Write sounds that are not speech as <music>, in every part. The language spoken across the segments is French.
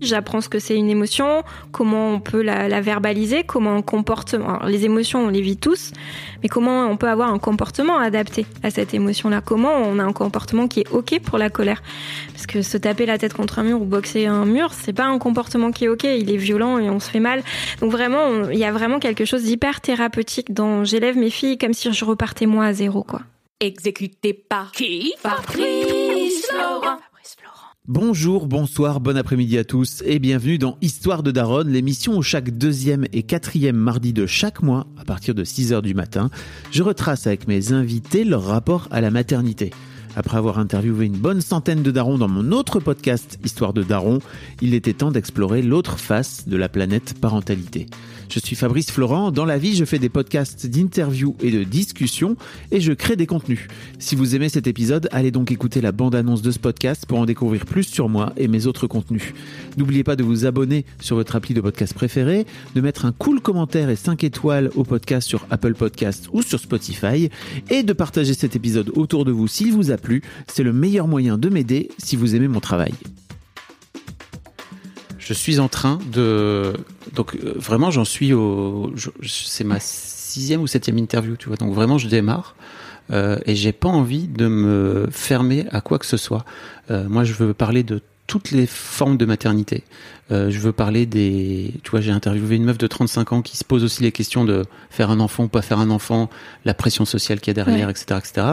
J'apprends ce que c'est une émotion, comment on peut la, la verbaliser, comment un comportement. alors, les émotions, on les vit tous, mais comment on peut avoir un comportement adapté à cette émotion-là? Comment on a un comportement qui est ok pour la colère? Parce que se taper la tête contre un mur ou boxer un mur, c'est pas un comportement qui est ok. Il est violent et on se fait mal. Donc vraiment, on- il y a vraiment quelque chose d'hyper thérapeutique dans j'élève mes filles comme si je repartais moi à zéro, quoi. Exécuté par qui? Fabrice Florent. Bonjour, bonsoir, bon après-midi à tous et bienvenue dans Histoire de Daronne, l'émission où chaque deuxième et quatrième mardi de chaque mois, à partir de 6h du matin, je retrace avec mes invités leur rapport à la maternité. Après avoir interviewé une bonne centaine de darons dans mon autre podcast Histoire de Daron, il était temps d'explorer l'autre face de la planète parentalité. Je suis Fabrice Florent, dans la vie je fais des podcasts d'interviews et de discussions et je crée des contenus. Si vous aimez cet épisode, allez donc écouter la bande-annonce de ce podcast pour en découvrir plus sur moi et mes autres contenus. N'oubliez pas de vous abonner sur votre appli de podcast préféré, de mettre un cool commentaire et 5 étoiles au podcast sur Apple Podcast ou sur Spotify et de partager cet épisode autour de vous s'il vous a plu. C'est le meilleur moyen de m'aider si vous aimez mon travail. Je suis en train de donc euh, vraiment j'en suis au c'est ma sixième ou septième interview tu vois donc vraiment je démarre euh, et j'ai pas envie de me fermer à quoi que ce soit. Euh, moi je veux parler de toutes les formes de maternité. Euh, je veux parler des tu vois j'ai interviewé une meuf de 35 ans qui se pose aussi les questions de faire un enfant ou pas faire un enfant, la pression sociale qu'il y a derrière Ouais. etc etc.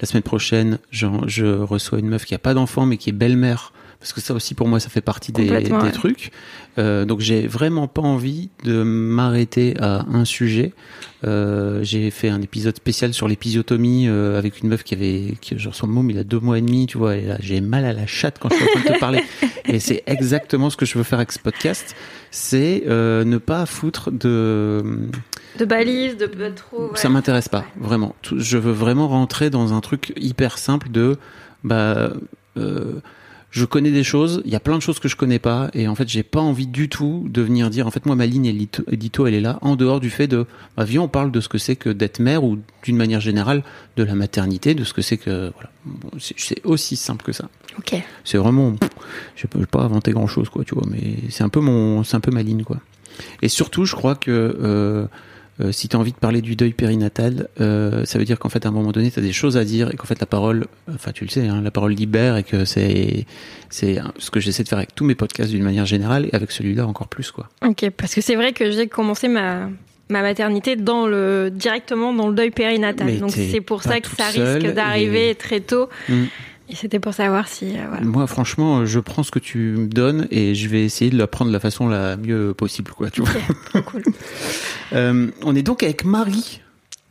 La semaine prochaine je reçois une meuf qui a pas d'enfant mais qui est belle-mère parce que ça aussi pour moi ça fait partie des, Complètement, des ouais. trucs. Euh, donc j'ai vraiment pas envie de m'arrêter à un sujet. Euh, j'ai fait un épisode spécial sur l'épisiotomie euh, avec une meuf qui avait, qui, genre son môme il a deux mois et demi, tu vois, et là j'ai mal à la chatte quand je suis en train de te parler. <laughs> Et c'est exactement ce que je veux faire avec ce podcast, c'est ne pas foutre de De balises, de pas trop. ça m'intéresse pas, vraiment. Je veux vraiment rentrer dans un truc hyper simple de, bah, euh, je connais des choses, il y a plein de choses que je connais pas, et en fait, j'ai pas envie du tout de venir dire, en fait, moi, ma ligne édito, elle est là, en dehors du fait de, bah, viens, on parle de ce que c'est que d'être mère, ou d'une manière générale, de la maternité, de ce que c'est que, voilà. C'est- aussi simple que ça. Ok. C'est vraiment, je peux pas inventer grand chose, quoi, tu vois, mais c'est un peu mon, c'est un peu ma ligne, quoi. Et surtout, je crois que euh, euh, si tu as envie de parler du deuil périnatal, euh, ça veut dire qu'en fait, à un moment donné, tu as des choses à dire et qu'en fait, la parole, enfin, tu le sais, hein, la parole libère et que c'est, c'est ce que j'essaie de faire avec tous mes podcasts d'une manière générale et avec celui-là encore plus, quoi. Ok, parce que c'est vrai que j'ai commencé ma, ma maternité dans le, directement dans le deuil périnatal. Mais Donc c'est pour ça que ça risque d'arriver et- très tôt. Mm. Et c'était pour savoir si. euh, voilà. Moi, franchement, je prends ce que tu me donnes et je vais essayer de le prendre de la façon la mieux possible, quoi, tu vois. <laughs> Cool. Euh, on est donc avec Marie.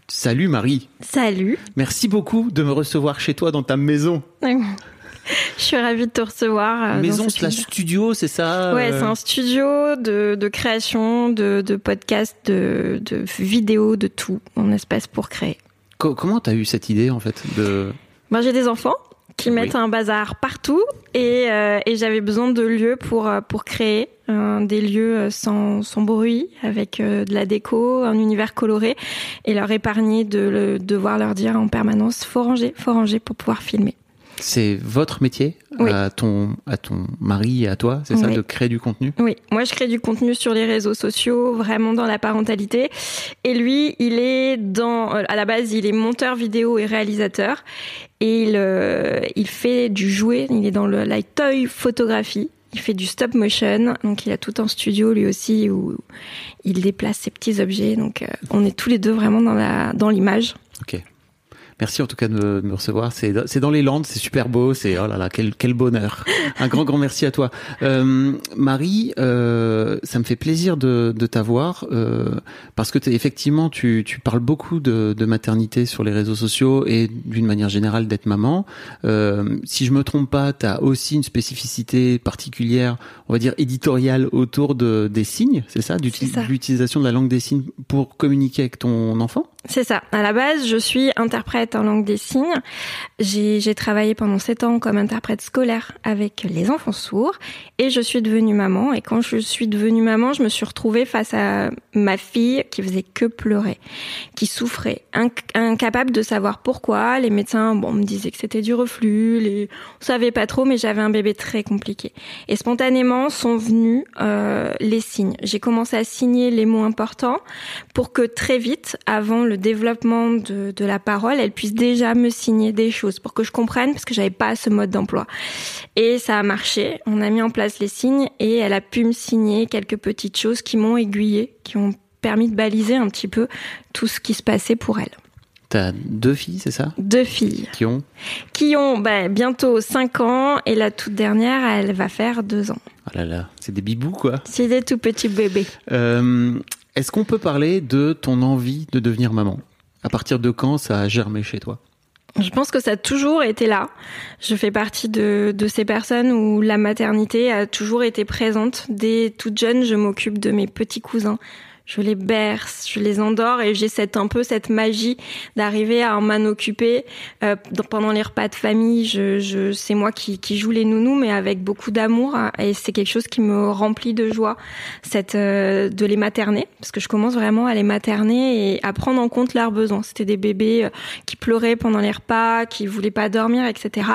Salut Marie. Salut. Merci beaucoup de me recevoir chez toi dans ta maison. Je suis ravie de te recevoir. euh, maison slash univers. studio, c'est ça Ouais, euh, c'est un studio de, de création, de, de podcasts, de, de vidéos, de tout. Un espace pour créer. co- Comment t'as eu cette idée en fait de Moi, j'ai des enfants qui Oui. mettent un bazar partout et, euh, et j'avais besoin de lieux pour, euh, pour créer euh, des lieux euh, sans, sans bruit, avec euh, de la déco, un univers coloré et leur épargner de le, devoir leur dire en permanence faut ranger, faut ranger pour pouvoir filmer. C'est votre métier Oui. à ton à ton mari et à toi, c'est ça, de créer du contenu? Oui, moi je crée du contenu sur les réseaux sociaux, vraiment dans la parentalité. Et lui, il est dans, euh, à la base, il est monteur vidéo et réalisateur. Et il, euh, il fait du jouet, il est dans le, la toy photographie. Il fait du stop motion, donc il a tout un studio lui aussi où il déplace ses petits objets. Donc euh, on est tous les deux vraiment dans la dans l'image. Ok. Merci en tout cas de me, de me recevoir. C'est c'est dans les Landes, c'est super beau. C'est oh là là, quel quel bonheur. Un grand grand merci à toi, euh, Marie. Euh, ça me fait plaisir de, de t'avoir euh, parce que t'es- effectivement tu tu parles beaucoup de, de maternité sur les réseaux sociaux et d'une manière générale d'être maman. Euh, si je me trompe pas, tu as aussi une spécificité particulière, on va dire éditoriale autour de des signes, c'est ça, d'uti- C'est ça. l'utilisation de la langue des signes pour communiquer avec ton enfant? C'est ça. À la base, je suis interprète en langue des signes. J'ai travaillé pendant sept ans comme interprète scolaire avec les enfants sourds et je suis devenue maman. Et quand je suis devenue maman, je me suis retrouvée face à ma fille qui faisait que pleurer, qui souffrait, inc- incapable de savoir pourquoi. Les médecins, bon, me disaient que c'était du reflux. Les... On savait pas trop, mais j'avais un bébé très compliqué. Et spontanément sont venus euh, les signes. J'ai commencé à signer les mots importants pour que très vite, avant le développement de, de la parole, elle puisse déjà me signer des choses pour que je comprenne parce que j'avais pas ce mode d'emploi. Et ça a marché. On a mis en place les signes et elle a pu me signer quelques petites choses qui m'ont aiguillée, qui ont permis de baliser un petit peu tout ce qui se passait pour elle. T'as deux filles, c'est ça, Deux filles qui ont? qui ont bah, bientôt 5 ans et la toute dernière, elle va faire 2 ans. Oh là là, c'est des bibous quoi. C'est des tout petits bébés. Euh, Est-ce qu'on peut parler de ton envie de devenir maman? À partir de quand ça a germé chez toi? Je pense que ça a toujours été là. Je fais partie de, de ces personnes où la maternité a toujours été présente. Dès toute jeune, je m'occupe de mes petits cousins. Je les berce, je les endors et j'ai cette un peu cette magie d'arriver à m'en occuper euh, pendant les repas de famille. Je, je c'est moi qui, qui joue les nounous, mais avec beaucoup d'amour hein, et c'est quelque chose qui me remplit de joie, cette euh, de les materner parce que je commence vraiment à les materner et à prendre en compte leurs besoins. C'était des bébés euh, qui pleuraient pendant les repas, qui voulaient pas dormir, etc.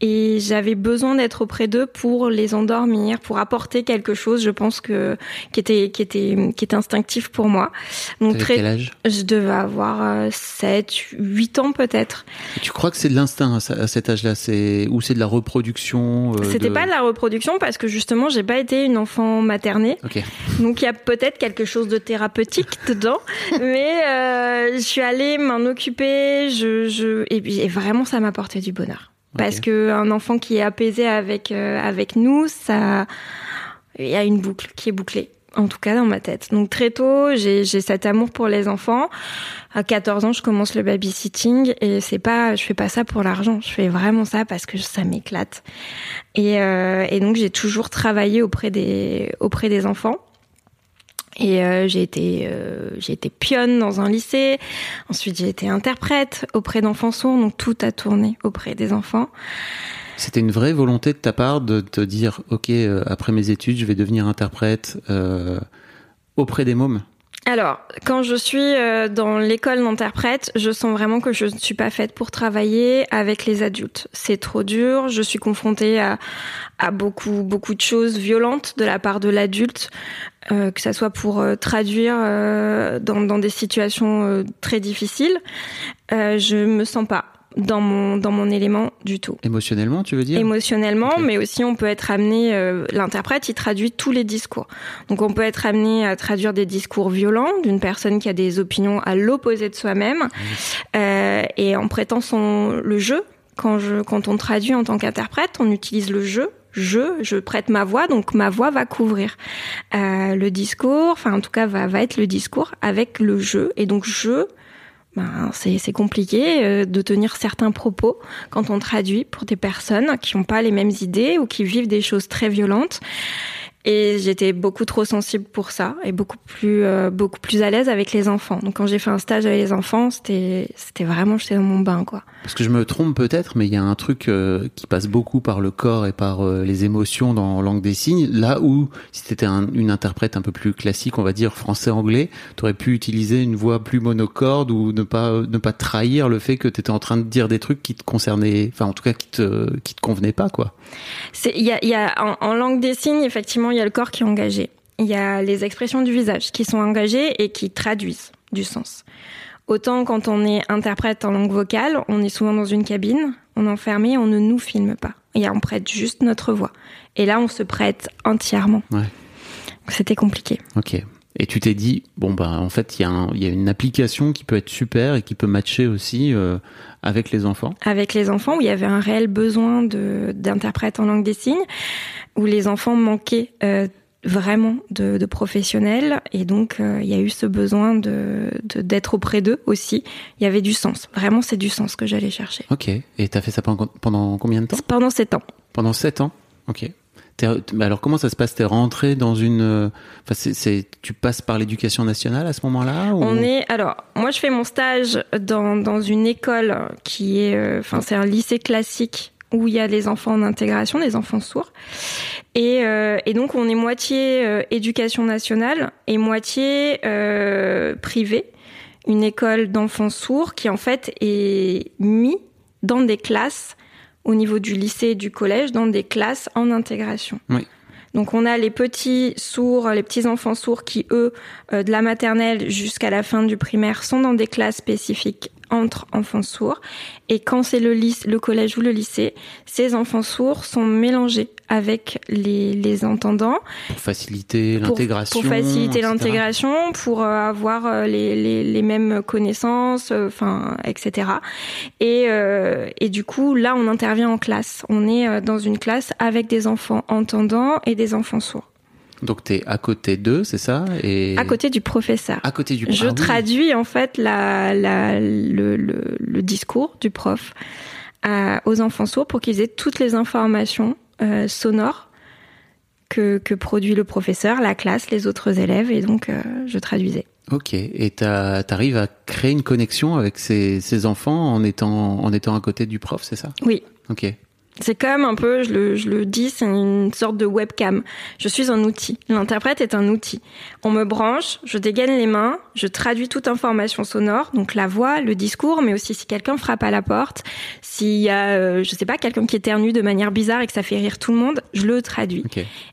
Et j'avais besoin d'être auprès d'eux pour les endormir, pour apporter quelque chose, je pense que qui était qui était qui était instinctif pour moi. Donc très quel âge je devais avoir euh, 7 8 ans peut-être. Tu crois que c'est de l'instinct à ce- à cet âge-là C'est ou c'est de la reproduction euh, C'était de- pas de la reproduction parce que justement, j'ai pas été une enfant maternée. Ok. Donc il y a peut-être quelque chose de thérapeutique <laughs> dedans, mais euh, je suis allée m'en occuper, je, je et puis et vraiment ça m'a apporté du bonheur. Parce que un enfant qui est apaisé avec euh, avec nous, ça il y a une boucle qui est bouclée. En tout cas dans ma tête. Donc très tôt, j'ai cet amour pour les enfants. À 14 ans, je commence le babysitting et c'est pas, je fais pas ça pour l'argent. Je fais vraiment ça parce que ça m'éclate. Et, euh, et donc j'ai toujours travaillé auprès des auprès des enfants. Et euh, j'ai été euh, j'ai été pionne dans un lycée. Ensuite j'ai été interprète auprès d'enfants sourds. Donc tout a tourné auprès des enfants. C'était une vraie volonté de ta part de te dire, ok, euh, après mes études, je vais devenir interprète euh, auprès des mômes? Alors, quand je suis euh, dans l'école d'interprète, je sens vraiment que je ne suis pas faite pour travailler avec les adultes. C'est trop dur. Je suis confrontée à, beaucoup, beaucoup de choses violentes de la part de l'adulte, que ça soit pour traduire dans, dans des situations très difficiles. Je me sens pas dans mon dans mon élément du tout Émotionnellement, tu veux dire? Émotionnellement, mais aussi on peut être amené, euh, l'interprète, il traduit tous les discours. Donc on peut être amené à traduire des discours violents d'une personne qui a des opinions à l'opposé de soi-même, euh, et en prêtant son le jeu. Quand je quand on traduit en tant qu'interprète, on utilise le jeu. Je, je prête ma voix, donc ma voix va couvrir euh, le discours, enfin en tout cas va, va être le discours avec le jeu, et donc je, ben, c'est compliqué euh, de tenir certains propos quand on traduit pour des personnes qui n'ont pas les mêmes idées ou qui vivent des choses très violentes. Et j'étais beaucoup trop sensible pour ça et beaucoup plus euh, beaucoup plus à l'aise avec les enfants. Donc quand j'ai fait un stage avec les enfants, c'était c'était vraiment j'étais dans mon bain quoi. Parce que je me trompe peut-être, mais il y a un truc euh, qui passe beaucoup par le corps et par euh, les émotions dans langue des signes. Là où, si t'étais un, une interprète un peu plus classique, on va dire français-anglais, t'aurais pu utiliser une voix plus monocorde ou ne pas ne pas trahir le fait que t'étais en train de dire des trucs qui te concernaient, enfin en tout cas qui te qui te convenaient pas quoi. C'est il y a, y a en, en langue des signes effectivement il y a le corps qui est engagé. Il y a les expressions du visage qui sont engagées et qui traduisent du sens. Autant quand on est interprète en langue vocale, on est souvent dans une cabine, on est enfermé, on ne nous filme pas. Et on prête juste notre voix. Et là, on se prête entièrement. Ouais. C'était compliqué. Ok. Et tu t'es dit bon bah en fait il y a un- il y a une application qui peut être super et qui peut matcher aussi euh, avec les enfants Avec les enfants, où il y avait un réel besoin d'interprètes en langue des signes, où les enfants manquaient euh, vraiment de, de, professionnels et donc euh, il y a eu ce besoin de d'être auprès d'eux aussi. Il y avait du sens. Vraiment, c'est du sens que j'allais chercher. Ok. Et t'as fait ça pendant, pendant combien de temps? Pendant sept ans. Pendant sept ans? Ok. Alors comment ça se passe? T'es rentré dans une, euh, enfin c'est, tu passes par l'éducation nationale à ce moment-là On est alors moi je fais mon stage dans dans une école qui est, euh, enfin c'est un lycée classique où il y a les enfants en intégration, les enfants sourds. Et, euh, et donc on est moitié éducation nationale et moitié privée, une école d'enfants sourds qui en fait est mis dans des classes au niveau du lycée et du collège, dans des classes en intégration. Oui. Donc on a les petits sourds, les petits enfants sourds qui eux, de la maternelle jusqu'à la fin du primaire, sont dans des classes spécifiques entre enfants sourds. Et quand c'est le, le collège ou le lycée, ces enfants sourds sont mélangés avec les, les entendants. Pour faciliter l'intégration. Pour, faciliter l'intégration, pour euh, avoir euh, les, les, les, mêmes connaissances, euh, enfin, etc. Et, euh, et du coup, là, on intervient en classe. On est dans une classe avec des enfants entendants et des enfants sourds. Donc tu es à côté d'eux, c'est ça? Et... À côté du professeur. À côté du Je ah traduis en fait la, la, le, le, le, discours du prof à, aux enfants sourds pour qu'ils aient toutes les informations euh, sonores que, que, produit le professeur, la classe, les autres élèves, et donc euh, je traduisais. Ok, et tu arrives à créer une connexion avec ces, ces enfants en étant, en étant à côté du prof, c'est ça? Oui. Ok. C'est comme un peu, je le, je le dis, c'est une sorte de webcam. Je suis un outil. L'interprète est un outil. On me branche, je dégaine les mains, je traduis toute information sonore, donc la voix, le discours, mais aussi si quelqu'un frappe à la porte, s'il y a, euh, je sais pas, quelqu'un qui éternue de manière bizarre et que ça fait rire tout le monde, je le traduis.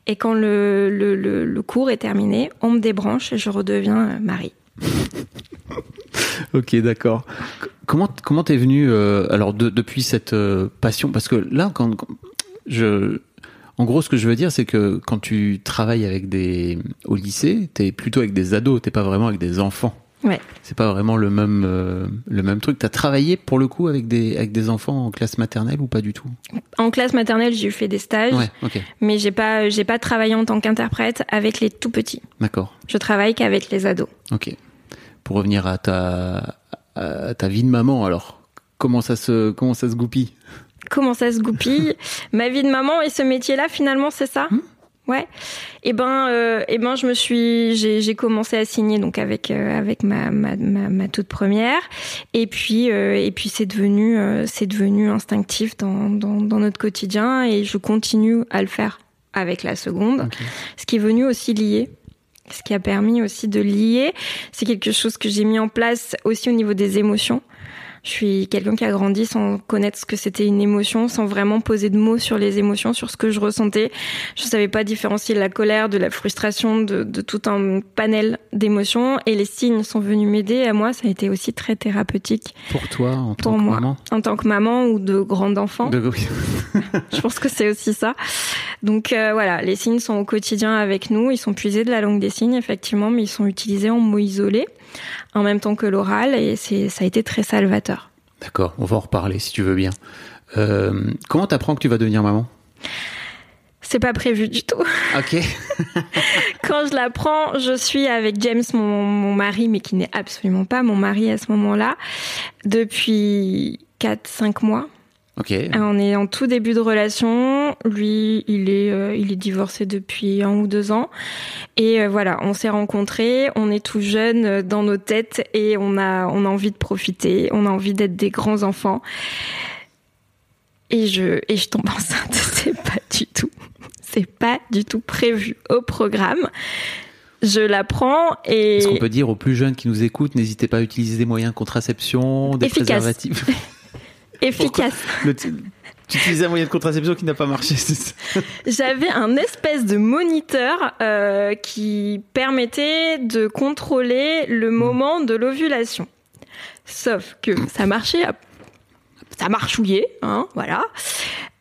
Et quand le, le, le, le, cours est terminé, on me débranche et je redeviens euh, Marie. <laughs> ok, d'accord. Comment comment t'es venu euh, alors de, depuis cette euh, passion? Parce que là quand, je en gros ce que je veux dire c'est que quand tu travailles avec des au lycée t'es plutôt avec des ados t'es pas vraiment avec des enfants. Ouais. C'est pas vraiment le même euh, le même truc. T'as travaillé pour le coup avec des avec des enfants en classe maternelle ou pas du tout? En classe maternelle, j'ai fait des stages, ouais, okay. mais j'ai pas j'ai pas travaillé en tant qu'interprète avec les tout petits. D'accord. Je travaille qu'avec les ados. Ok pour revenir à ta, à ta vie de maman, alors, comment ça se, comment ça se goupille Comment ça se goupille <laughs> Ma vie de maman et ce métier-là, finalement, c'est ça hmm Ouais. Et eh ben, euh, et eh ben, je me suis, j'ai commencé à signer donc avec euh, avec ma, ma, ma, ma, toute première, et puis euh, et puis c'est devenu euh, c'est devenu instinctif dans, dans, dans notre quotidien et je continue à le faire avec la seconde, okay. ce qui est venu aussi lié ce qui a permis aussi de lier. C'est quelque chose que j'ai mis en place aussi au niveau des émotions. Je suis quelqu'un qui a grandi sans connaître ce que c'était une émotion, sans vraiment poser de mots sur les émotions, sur ce que je ressentais. Je savais pas différencier la colère de la frustration, de, de tout un panel d'émotions. Et les signes sont venus m'aider. À moi, ça a été aussi très thérapeutique. Pour toi, en tant Pour que moi, maman? En tant que maman ou de grande enfant. De... <laughs> je pense que c'est aussi ça. Donc euh, voilà, les signes sont au quotidien avec nous. Ils sont puisés de la langue des signes, effectivement, mais ils sont utilisés en mots isolés en même temps que l'oral et c'est ça a été très salvateur. D'accord, on va en reparler si tu veux bien. Euh, comment t'apprends que tu vas devenir maman? C'est pas prévu du tout. Ok. <laughs> Quand je l'apprends, je suis avec James, mon, mon mari, mais qui n'est absolument pas mon mari à ce moment-là, depuis 4-5 mois. Ok. On est en tout début de relation. Lui, il est, euh, il est divorcé depuis un ou deux ans. Et euh, voilà, on s'est rencontrés. On est tout jeunes dans nos têtes et on a, on a envie de profiter. On a envie d'être des grands enfants. Et je, et je tombe enceinte. <laughs> C'est pas du tout, c'est pas du tout prévu au programme. Je la prends et. Est-ce qu'on peut dire aux plus jeunes qui nous écoutent, n'hésitez pas à utiliser des moyens de contraception, des Efficace. préservatifs? <laughs> efficace. Le tu utilises un moyen de contraception qui n'a pas marché, J'avais un espèce de moniteur euh, qui permettait de contrôler le moment de l'ovulation. Sauf que ça marchait à ça marchouillait, hein, voilà.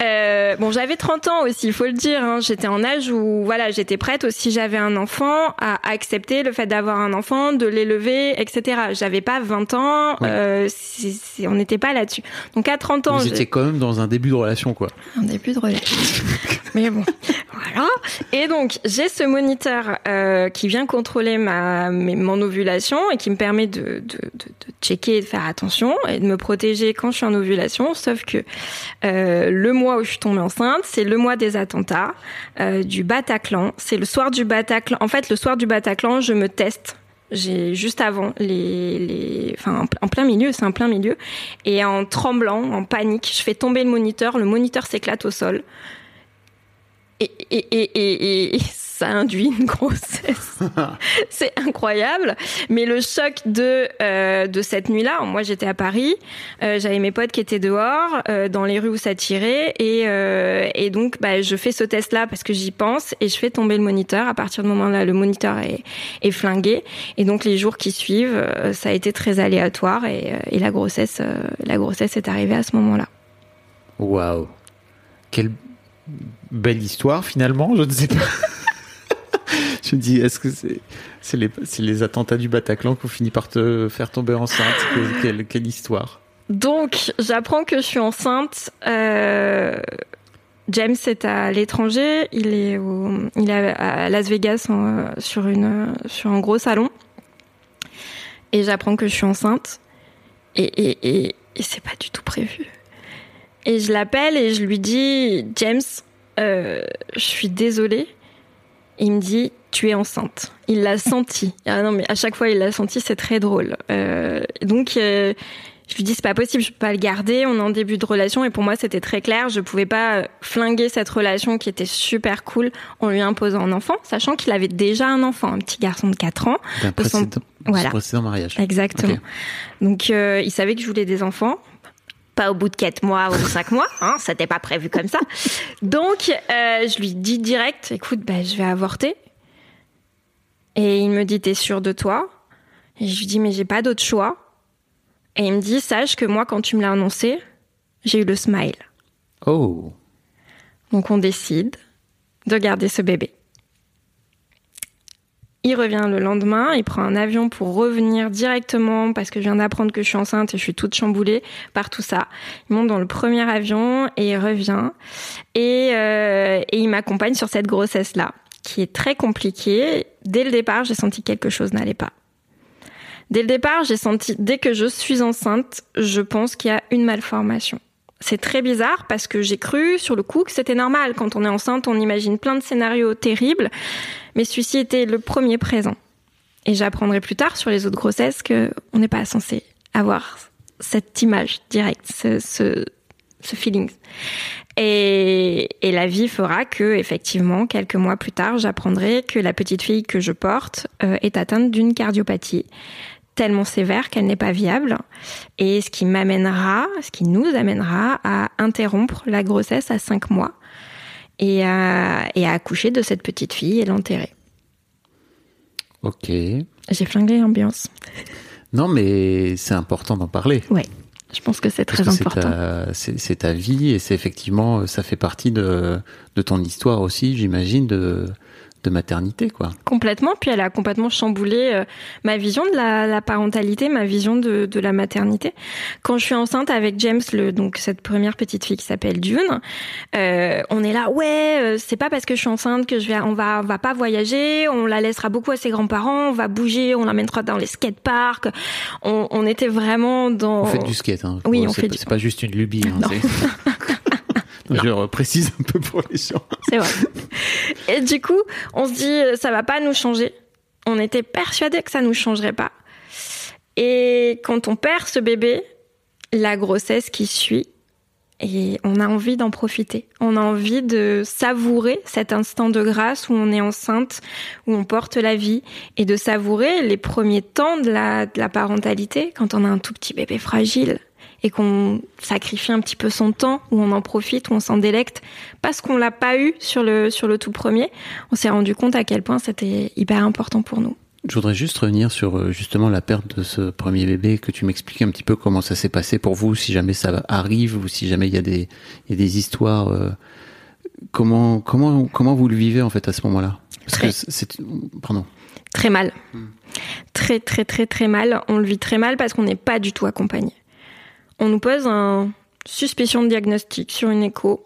Euh, bon, j'avais 30 ans aussi, il faut le dire. Hein. J'étais en âge où, voilà, j'étais prête aussi. J'avais un enfant à accepter le fait d'avoir un enfant, de l'élever, etc. J'avais pas 20 ans. Euh, on n'était pas là-dessus. Donc à 30 ans, vous étiez quand même dans un début de relation, quoi. Un début de relation. <laughs> Mais bon, voilà. Et donc j'ai ce moniteur euh, qui vient contrôler ma mon ovulation et qui me permet de, de, de, de checker, de faire attention et de me protéger quand je suis en ovulation. Sauf que euh, le mois où je suis tombée enceinte, c'est le mois des attentats euh, du Bataclan. C'est le soir du Bataclan. En fait, le soir du Bataclan, je me teste. J'ai juste avant les, les, enfin en plein milieu, c'est en plein milieu, et en tremblant, en panique, je fais tomber le moniteur. Le moniteur s'éclate au sol. Et, et, et, et, ça induit une grossesse. <laughs> c'est incroyable. Mais le choc de euh, de cette nuit-là, moi j'étais à Paris, euh, j'avais mes potes qui étaient dehors, euh, dans les rues où ça tirait, et et donc bah, je fais ce test-là parce que j'y pense et je fais tomber le moniteur. À partir du moment là, le moniteur est est flingué, et donc les jours qui suivent, ça a été très aléatoire et, et la grossesse la grossesse est arrivée à ce moment-là. Waouh, quelle belle histoire finalement. Je ne sais pas. <laughs> Je dis, est-ce que c'est les, attentats du Bataclan qui ont fini par te faire tomber enceinte quelle, histoire? Donc, j'apprends que je suis enceinte. Euh, James est à l'étranger. Il est à Las Vegas sur un gros salon. Et j'apprends que je suis enceinte. Et, et, et, et c'est pas du tout prévu. Et je l'appelle et je lui dis, James, euh, je suis désolée. Il me dit, tu es enceinte. Il l'a senti. Ah non, mais à chaque fois, il l'a senti, c'est très drôle. Euh, donc, euh, je lui dis, c'est pas possible, je peux pas le garder. On est en début de relation et pour moi, c'était très clair. Je pouvais pas flinguer cette relation qui était super cool en lui imposant un enfant, sachant qu'il avait déjà un enfant, un petit garçon de 4 ans. D'un précédent, son... voilà. précédent mariage. Exactement. Okay. Donc, euh, il savait que je voulais des enfants pas au bout de quatre mois ou cinq mois, hein, ça n'était pas prévu comme ça. Donc, euh, je lui dis direct, écoute, bah, je vais avorter. Et il me dit, t'es sûr de toi? Et je lui dis, mais j'ai pas d'autre choix. Et il me dit, sache que moi, quand tu me l'as annoncé, j'ai eu le smile. Oh. Donc on décide de garder ce bébé. Il revient le lendemain, il prend un avion pour revenir directement parce que je viens d'apprendre que je suis enceinte et je suis toute chamboulée par tout ça. Il monte dans le premier avion et il revient et, euh, et il m'accompagne sur cette grossesse-là qui est très compliquée. Dès le départ, j'ai senti que quelque chose n'allait pas. Dès le départ, j'ai senti, dès que je suis enceinte, je pense qu'il y a une malformation. C'est très bizarre parce que j'ai cru sur le coup que c'était normal. Quand on est enceinte, on imagine plein de scénarios terribles, mais celui-ci était le premier présent. Et j'apprendrai plus tard sur les autres grossesses que on n'est pas censé avoir cette image directe, ce, feeling. Et, et, la vie fera que, effectivement, quelques mois plus tard, j'apprendrai que la petite fille que je porte euh, est atteinte d'une cardiopathie tellement sévère qu'elle n'est pas viable. Et ce qui m'amènera, ce qui nous amènera à interrompre la grossesse à cinq mois et à, et à accoucher de cette petite fille et l'enterrer. Ok. J'ai flingué l'ambiance. Non, mais c'est important d'en parler. Ouais. Je pense que c'est très que important. C'est ta, ta, vie et c'est effectivement, ça fait partie de, de ton histoire aussi, j'imagine, de, de maternité, quoi. Complètement. Puis elle a complètement chamboulé euh, ma vision de la, la, parentalité, ma vision de, de, la maternité. Quand je suis enceinte avec James, le, donc cette première petite fille qui s'appelle Dune, euh, on est là, ouais, euh, c'est pas parce que je suis enceinte que je vais, on va, on va pas voyager, on la laissera beaucoup à ses grands-parents, on va bouger, on l'amènera dans les skateparks. On, on était vraiment dans. On fait du skate, hein. Oui, on fait. C'est pas juste une lubie. Hein, <laughs> Je précise un peu pour les gens. C'est vrai. Et du coup, on se dit, ça va pas nous changer. On était persuadés que ça nous changerait pas. Et quand on perd ce bébé, la grossesse qui suit, et on a envie d'en profiter. On a envie de savourer cet instant de grâce où on est enceinte, où on porte la vie, et de savourer les premiers temps de la, de la parentalité, quand on a un tout petit bébé fragile et qu'on sacrifie un petit peu son temps, où on en profite, où on s'en délecte, parce qu'on l'a pas eu sur le sur le tout premier, on s'est rendu compte à quel point c'était hyper important pour nous. Je voudrais juste revenir sur euh, justement la perte de ce premier bébé, que tu m'expliques un petit peu comment ça s'est passé pour vous, si jamais ça arrive ou si jamais il y a des, il y a des histoires. euh, comment, comment, comment vous le vivez en fait à ce moment-là? Parce que Très. c'est- c'est, pardon. Très mal. Très, très, très, très mal. On le vit très mal parce qu'on n'est pas du tout accompagné. On nous pose un suspicion de diagnostic sur une écho.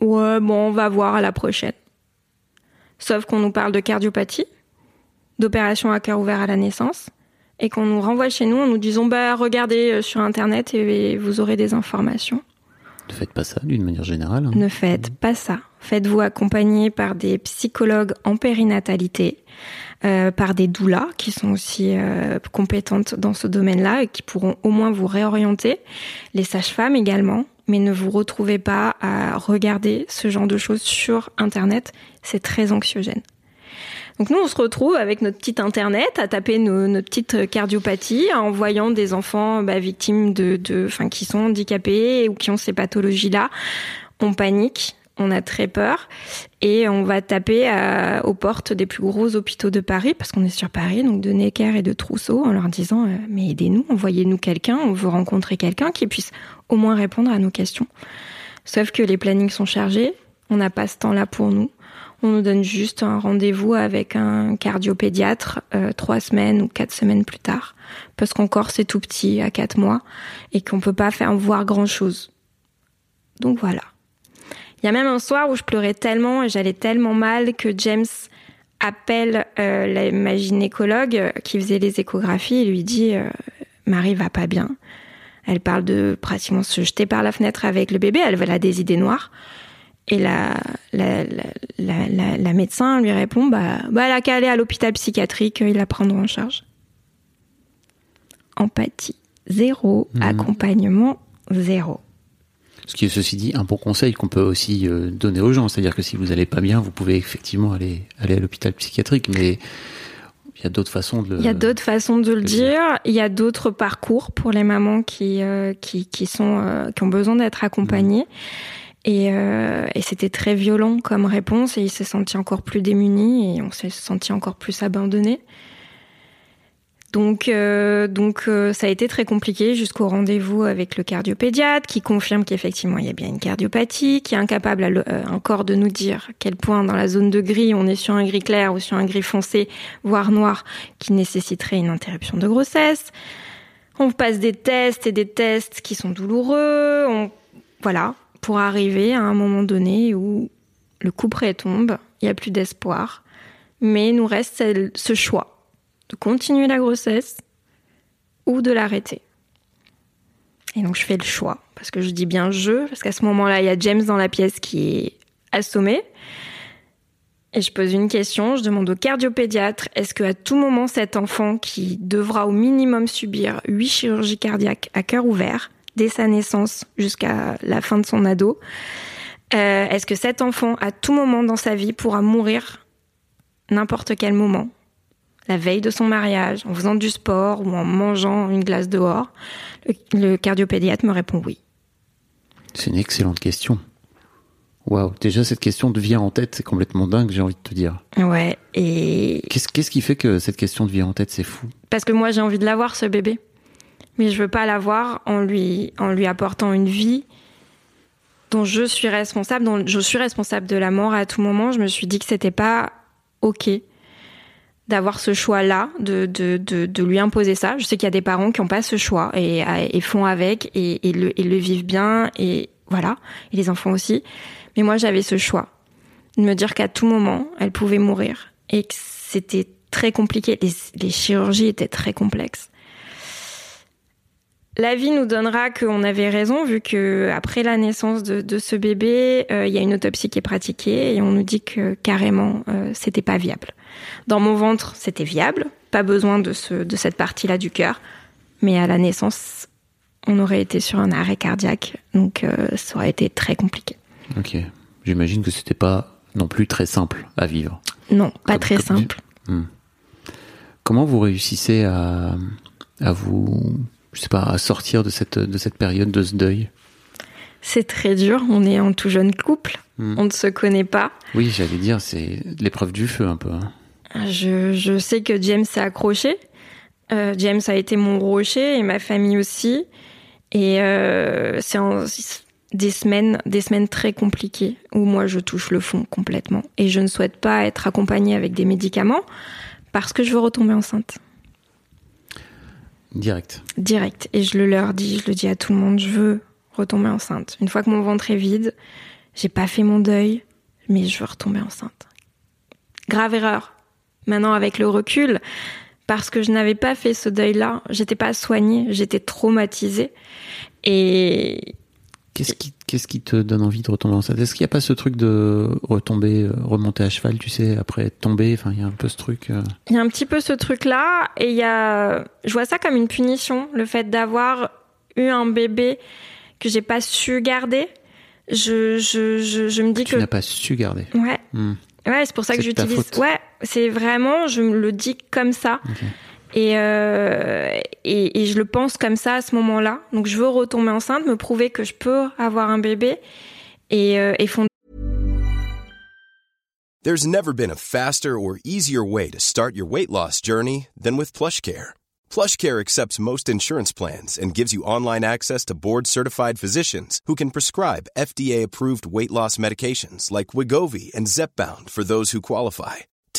Ouais, bon, on va voir à la prochaine. Sauf qu'on nous parle de cardiopathie, d'opération à cœur ouvert à la naissance, et qu'on nous renvoie chez nous en nous disant, bah, regardez euh, sur Internet et vous aurez des informations. Ne faites pas ça d'une manière générale. hein. Ne faites pas ça. Faites-vous accompagner par des psychologues en périnatalité, euh, par des doulas qui sont aussi euh, compétentes dans ce domaine-là et qui pourront au moins vous réorienter. Les sages-femmes également. Mais ne vous retrouvez pas à regarder ce genre de choses sur Internet. C'est très anxiogène. Donc nous, on se retrouve avec notre petit internet à taper nos, nos petites cardiopathies en voyant des enfants bah, victimes de, de, enfin, qui sont handicapés ou qui ont ces pathologies-là. On panique, on a très peur et on va taper à- aux portes des plus gros hôpitaux de Paris parce qu'on est sur Paris, donc de Necker et de Trousseau, en leur disant euh, mais aidez-nous, envoyez-nous quelqu'un, on veut rencontrer quelqu'un qui puisse au moins répondre à nos questions. Sauf que les plannings sont chargés, on n'a pas ce temps-là pour nous. On nous donne juste un rendez-vous avec un cardiopédiatre euh, trois semaines ou quatre semaines plus tard, parce qu'encore c'est tout petit à quatre mois et qu'on peut pas faire voir grand-chose. Donc voilà. Il y a même un soir où je pleurais tellement et j'allais tellement mal que James appelle euh, la, ma gynécologue euh, qui faisait les échographies et lui dit euh, Marie va pas bien. Elle parle de pratiquement se jeter par la fenêtre avec le bébé. Elle, elle a des idées noires. Et la, la, la, la, la- la médecin lui répond bah, bah, elle a qu'à aller à l'hôpital psychiatrique, ils la prendront en charge. Empathie, zéro. Mhm. Accompagnement, zéro. Ce qui est ceci dit un bon conseil qu'on peut aussi euh, donner aux gens, c'est-à-dire que si vous allez pas bien, vous pouvez effectivement aller aller à l'hôpital psychiatrique, mais il y a d'autres façons de. le- Il y a d'autres façons de le le dire. Il y a d'autres parcours pour les mamans qui euh, qui, qui sont euh, qui ont besoin d'être accompagnées. Et, euh, et c'était très violent comme réponse et il s'est senti encore plus démuni et on s'est senti encore plus abandonné. Donc, euh, donc euh, ça a été très compliqué jusqu'au rendez-vous avec le cardiopédiatre qui confirme qu'effectivement il y a bien une cardiopathie, qui est incapable le- euh, encore de nous dire quel point dans la zone de gris on est sur un gris clair ou sur un gris foncé, voire noir, qui nécessiterait une interruption de grossesse. On passe des tests et des tests qui sont douloureux. On, voilà, pour arriver à un moment donné où le coup près tombe, il n'y a plus d'espoir, mais nous reste ce choix de continuer la grossesse ou de l'arrêter. Et donc je fais le choix, parce que je dis bien je, parce qu'à ce moment-là, il y a James dans la pièce qui est assommé. Et je pose une question, je demande au cardiopédiatre, est-ce qu'à tout moment cet enfant qui devra au minimum subir huit chirurgies cardiaques à cœur ouvert, dès sa naissance jusqu'à la fin de son ado, euh, est-ce que cet enfant, à tout moment dans sa vie, pourra mourir n'importe quel moment? La veille de son mariage, en faisant du sport ou en mangeant une glace dehors Le, cardiopédiatre me répond oui. C'est une excellente question. Waouh, déjà cette question te vient en tête, c'est complètement dingue, j'ai envie de te dire. Ouais, et Qu'est-ce qui fait que cette question te vient en tête C'est fou? parce que moi j'ai envie de l'avoir ce bébé, mais je veux pas l'avoir en lui en lui apportant une vie dont je suis responsable, dont je suis responsable de la mort à tout moment. Je me suis dit que c'était pas ok d'avoir ce choix-là, de, de, de, de lui imposer ça. Je sais qu'il y a des parents qui n'ont pas ce choix et, font avec et, et, le, et le vivent bien et voilà, et les enfants aussi. Mais moi j'avais ce choix de me dire qu'à tout moment elle pouvait mourir et que c'était très compliqué. Les, les chirurgies étaient très complexes. La vie nous donnera qu'on avait raison vu que après la naissance de, de ce bébé, euh, il y a une autopsie qui est pratiquée et on nous dit que carrément euh, c'était pas viable. Dans mon ventre, c'était viable, pas besoin de ce de cette partie-là du cœur, mais à la naissance, on aurait été sur un arrêt cardiaque, donc euh, ça aurait été très compliqué. Ok. J'imagine que c'était pas non plus très simple à vivre. Non, pas Comme- très comme- simple. Comment vous réussissez à, à vous, je sais pas, à sortir de cette, de cette période de ce deuil? C'est très dur. On est en tout jeune couple. Hmm. On ne se connaît pas. Oui, j'allais dire, c'est l'épreuve du feu un peu. hein. Je, je sais que James s'est accroché. Euh, James a été mon rocher et ma famille aussi. Et euh, c'est des semaines, des semaines très compliquées où moi je touche le fond complètement. Et je ne souhaite pas être accompagnée avec des médicaments parce que je veux retomber enceinte. Direct. Direct. Et je le leur dis, je le dis à tout le monde, je veux retomber enceinte. Une fois que mon ventre est vide, j'ai pas fait mon deuil, mais je veux retomber enceinte. Grave erreur. Maintenant, avec le recul, parce que je n'avais pas fait ce deuil-là, j'étais pas soignée, j'étais traumatisée. Et Qu'est-ce qui, qu'est-ce qui te donne envie de retomber enceinte Est-ce qu'il n'y a pas ce truc de retomber, euh, remonter à cheval, tu sais, après tomber Enfin, il y a un peu ce truc. euh, Il y a un petit peu ce truc-là, et il y a, je vois ça comme une punition, le fait d'avoir eu un bébé que j'ai pas su garder. Je, je, je, je me dis Tu que, n'as pas su garder. ouais, Hmm. ouais, c'est pour ça que j'utilise, ouais, c'est vraiment, je me le dis comme ça. Ok. Et, euh, et, et je le pense comme ça à ce moment-là. Donc je veux retomber enceinte, me prouver que je peux avoir un bébé et, euh, et fonder There's never been a faster or easier way to start your weight loss journey than with PlushCare. PlushCare accepts most insurance plans and gives you online access to board-certified physicians who can prescribe FDA-approved weight loss medications like Wigovi and Zepbound for those who qualify.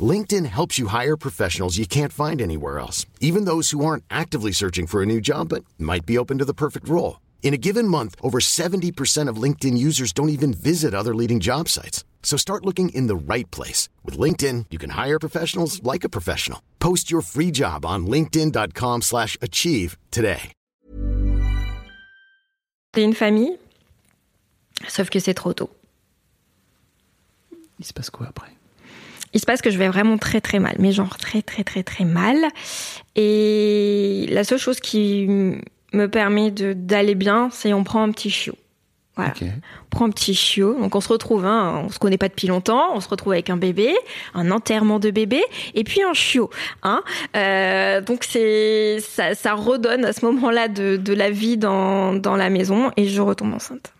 LinkedIn helps you hire professionals you can't find anywhere else, even those who aren't actively searching for a new job but might be open to the perfect role. In a given month, over 70% of LinkedIn users don't even visit other leading job sites. So start looking in the right place. With LinkedIn, you can hire professionals like a professional. Post your free job on linkedin.com slash achieve today. une famille. Sauf que c'est trop tôt. Il se passe quoi après Il se passe que je vais vraiment très très mal, mais genre très très très très mal. Et la seule chose qui me permet de d'aller bien, c'est on prend un petit chiot. Voilà. On prend un petit chiot. Donc on se retrouve, hein, on se connaît pas depuis longtemps, on se retrouve avec un bébé, un enterrement de bébé, et puis un chiot. Hein. Euh, donc c'est ça, ça redonne à ce moment-là de, de la vie dans, dans la maison, et je retombe enceinte.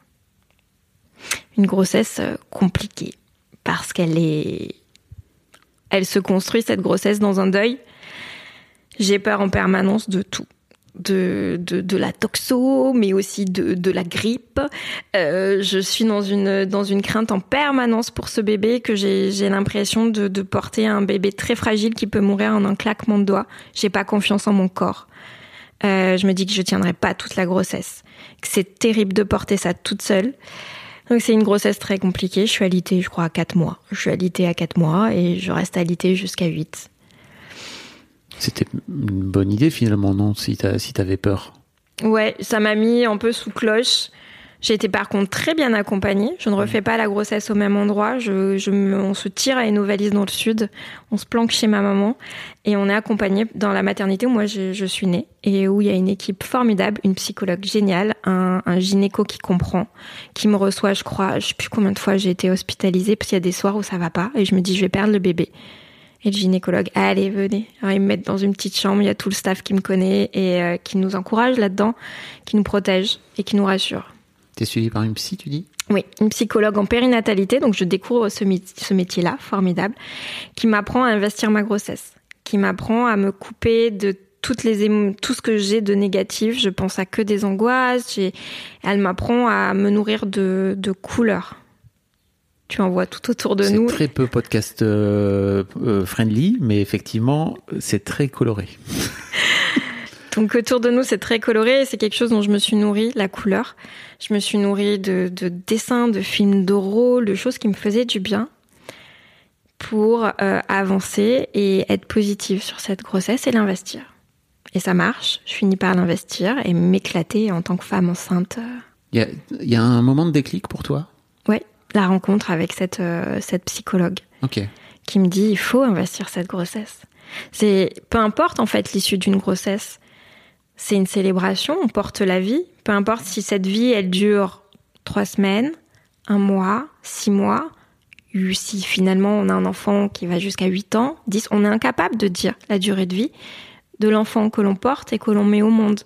Une grossesse euh, compliquée parce qu'elle est, elle se construit cette grossesse dans un deuil. J'ai peur en permanence de tout de, de, la toxo, mais aussi de, de la grippe. Euh, je suis dans une, dans une crainte en permanence pour ce bébé, que j'ai j'ai l'impression de, de porter un bébé très fragile qui peut mourir en un claquement de doigts. J'ai pas confiance en mon corps. Euh, je me dis que je tiendrai pas toute la grossesse, que c'est terrible de porter ça toute seule. Donc c'est une grossesse très compliquée. Je suis alitée, je crois, à 4 mois. Je suis alitée à 4 mois et je reste alitée jusqu'à 8. C'était une bonne idée finalement, non? Si t'avais peur. Ouais, ça m'a mis un peu sous cloche. J'ai été par contre très bien accompagnée. Je ne refais pas la grossesse au même endroit. Je, je me- on se tire à une valise dans le sud. On se planque chez ma maman et on est accompagné dans la maternité où moi je, je suis née et où il y a une équipe formidable, une psychologue géniale, un, un gynéco qui comprend, qui me reçoit. Je crois, je sais plus combien de fois j'ai été hospitalisée parce qu'il y a des soirs où ça va pas et je me dis je vais perdre le bébé. Et le gynécologue, allez, venez. Alors, ils me mettent dans une petite chambre, il y a tout le staff qui me connaît et euh, qui nous encourage là-dedans, qui nous protège et qui nous rassure. T'es suivi par une psy, tu dis? Oui, une psychologue en périnatalité, donc je découvre ce, métier-là, formidable, qui m'apprend à investir ma grossesse, qui m'apprend à me couper de toutes les tout ce que j'ai de négatif. Je pense à que des angoisses. Elle m'apprend à me nourrir de, de couleurs. Tu en vois tout autour de C'est nous. très peu podcast euh, euh, friendly, mais effectivement, c'est très coloré. <laughs> Donc autour de nous, c'est très coloré et c'est quelque chose dont je me suis nourrie, la couleur. Je me suis nourrie de, de dessins, de films d'oraux, de choses qui me faisaient du bien pour euh, avancer et être positive sur cette grossesse et l'investir. Et ça marche, je finis par l'investir et m'éclater en tant que femme enceinte. euh, Il y a, il y a un moment de déclic pour toi? Ouais, la rencontre avec cette, euh, cette psychologue qui me dit il faut investir cette grossesse. C'est peu importe en fait l'issue d'une grossesse. C'est une célébration, on porte la vie, peu importe si cette vie, elle dure trois semaines, un mois, six mois, si finalement on a un enfant qui va jusqu'à 8 ans, 10, on est incapable de dire la durée de vie de l'enfant que l'on porte et que l'on met au monde.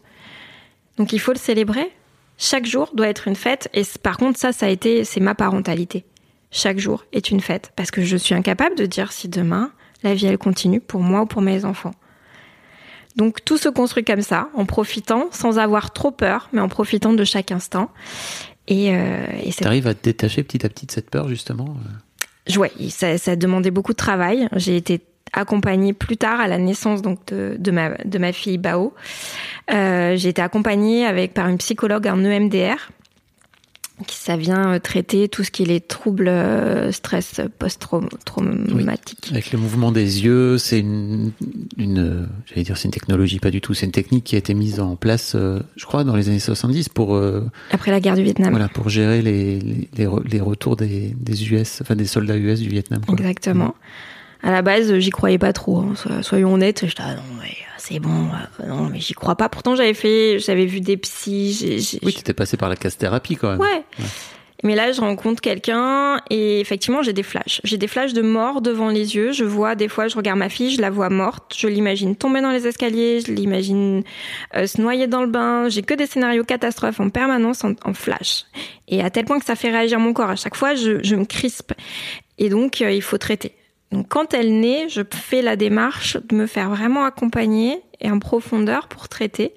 Donc il faut le célébrer. Chaque jour doit être une fête. Et par contre, ça, ça a été, c'est ma parentalité. Chaque jour est une fête. Parce que je suis incapable de dire si demain, la vie, elle continue pour moi ou pour mes enfants. Donc tout se construit comme ça, en profitant, sans avoir trop peur, mais en profitant de chaque instant. Et, euh, et T'arrives à te détacher petit à petit de cette peur, justement euh? Ouais, ça, ça a demandé beaucoup de travail. J'ai été accompagnée plus tard à la naissance donc de, de ma de ma fille Bao. Euh, j'ai été accompagnée avec par une psychologue en EMDR ça vient euh, traiter tout ce qui est les troubles euh, stress post-traumatiques. avec le mouvement des yeux, c'est une, une j'allais dire c'est une technologie, pas du tout, c'est une technique qui a été mise en place, je crois, dans les années 70 pour après la guerre du Vietnam. Voilà, pour gérer les les, les retours des, des US, enfin des soldats US du Vietnam. Exactement à la base, j'y croyais pas trop. Hein. Soyons honnêtes, j'étais ah non mais euh, c'est bon, euh, non mais j'y crois pas. Pourtant j'avais fait, j'avais vu des psys. oui, tu étais passé par la casse thérapie quand même. Ouais. Mais là, je rencontre quelqu'un et effectivement, j'ai des flashs. J'ai des flashs de mort devant les yeux. Je vois des fois, je regarde ma fille, je la vois morte. Je l'imagine tomber dans les escaliers, je l'imagine euh, se noyer dans le bain. J'ai que des scénarios catastrophes en permanence en, flash. Et à tel point que ça fait réagir mon corps. À chaque fois, je, je me crispe. Et donc, il faut traiter. Donc quand elle naît, je fais la démarche de me faire vraiment accompagner et en profondeur pour traiter.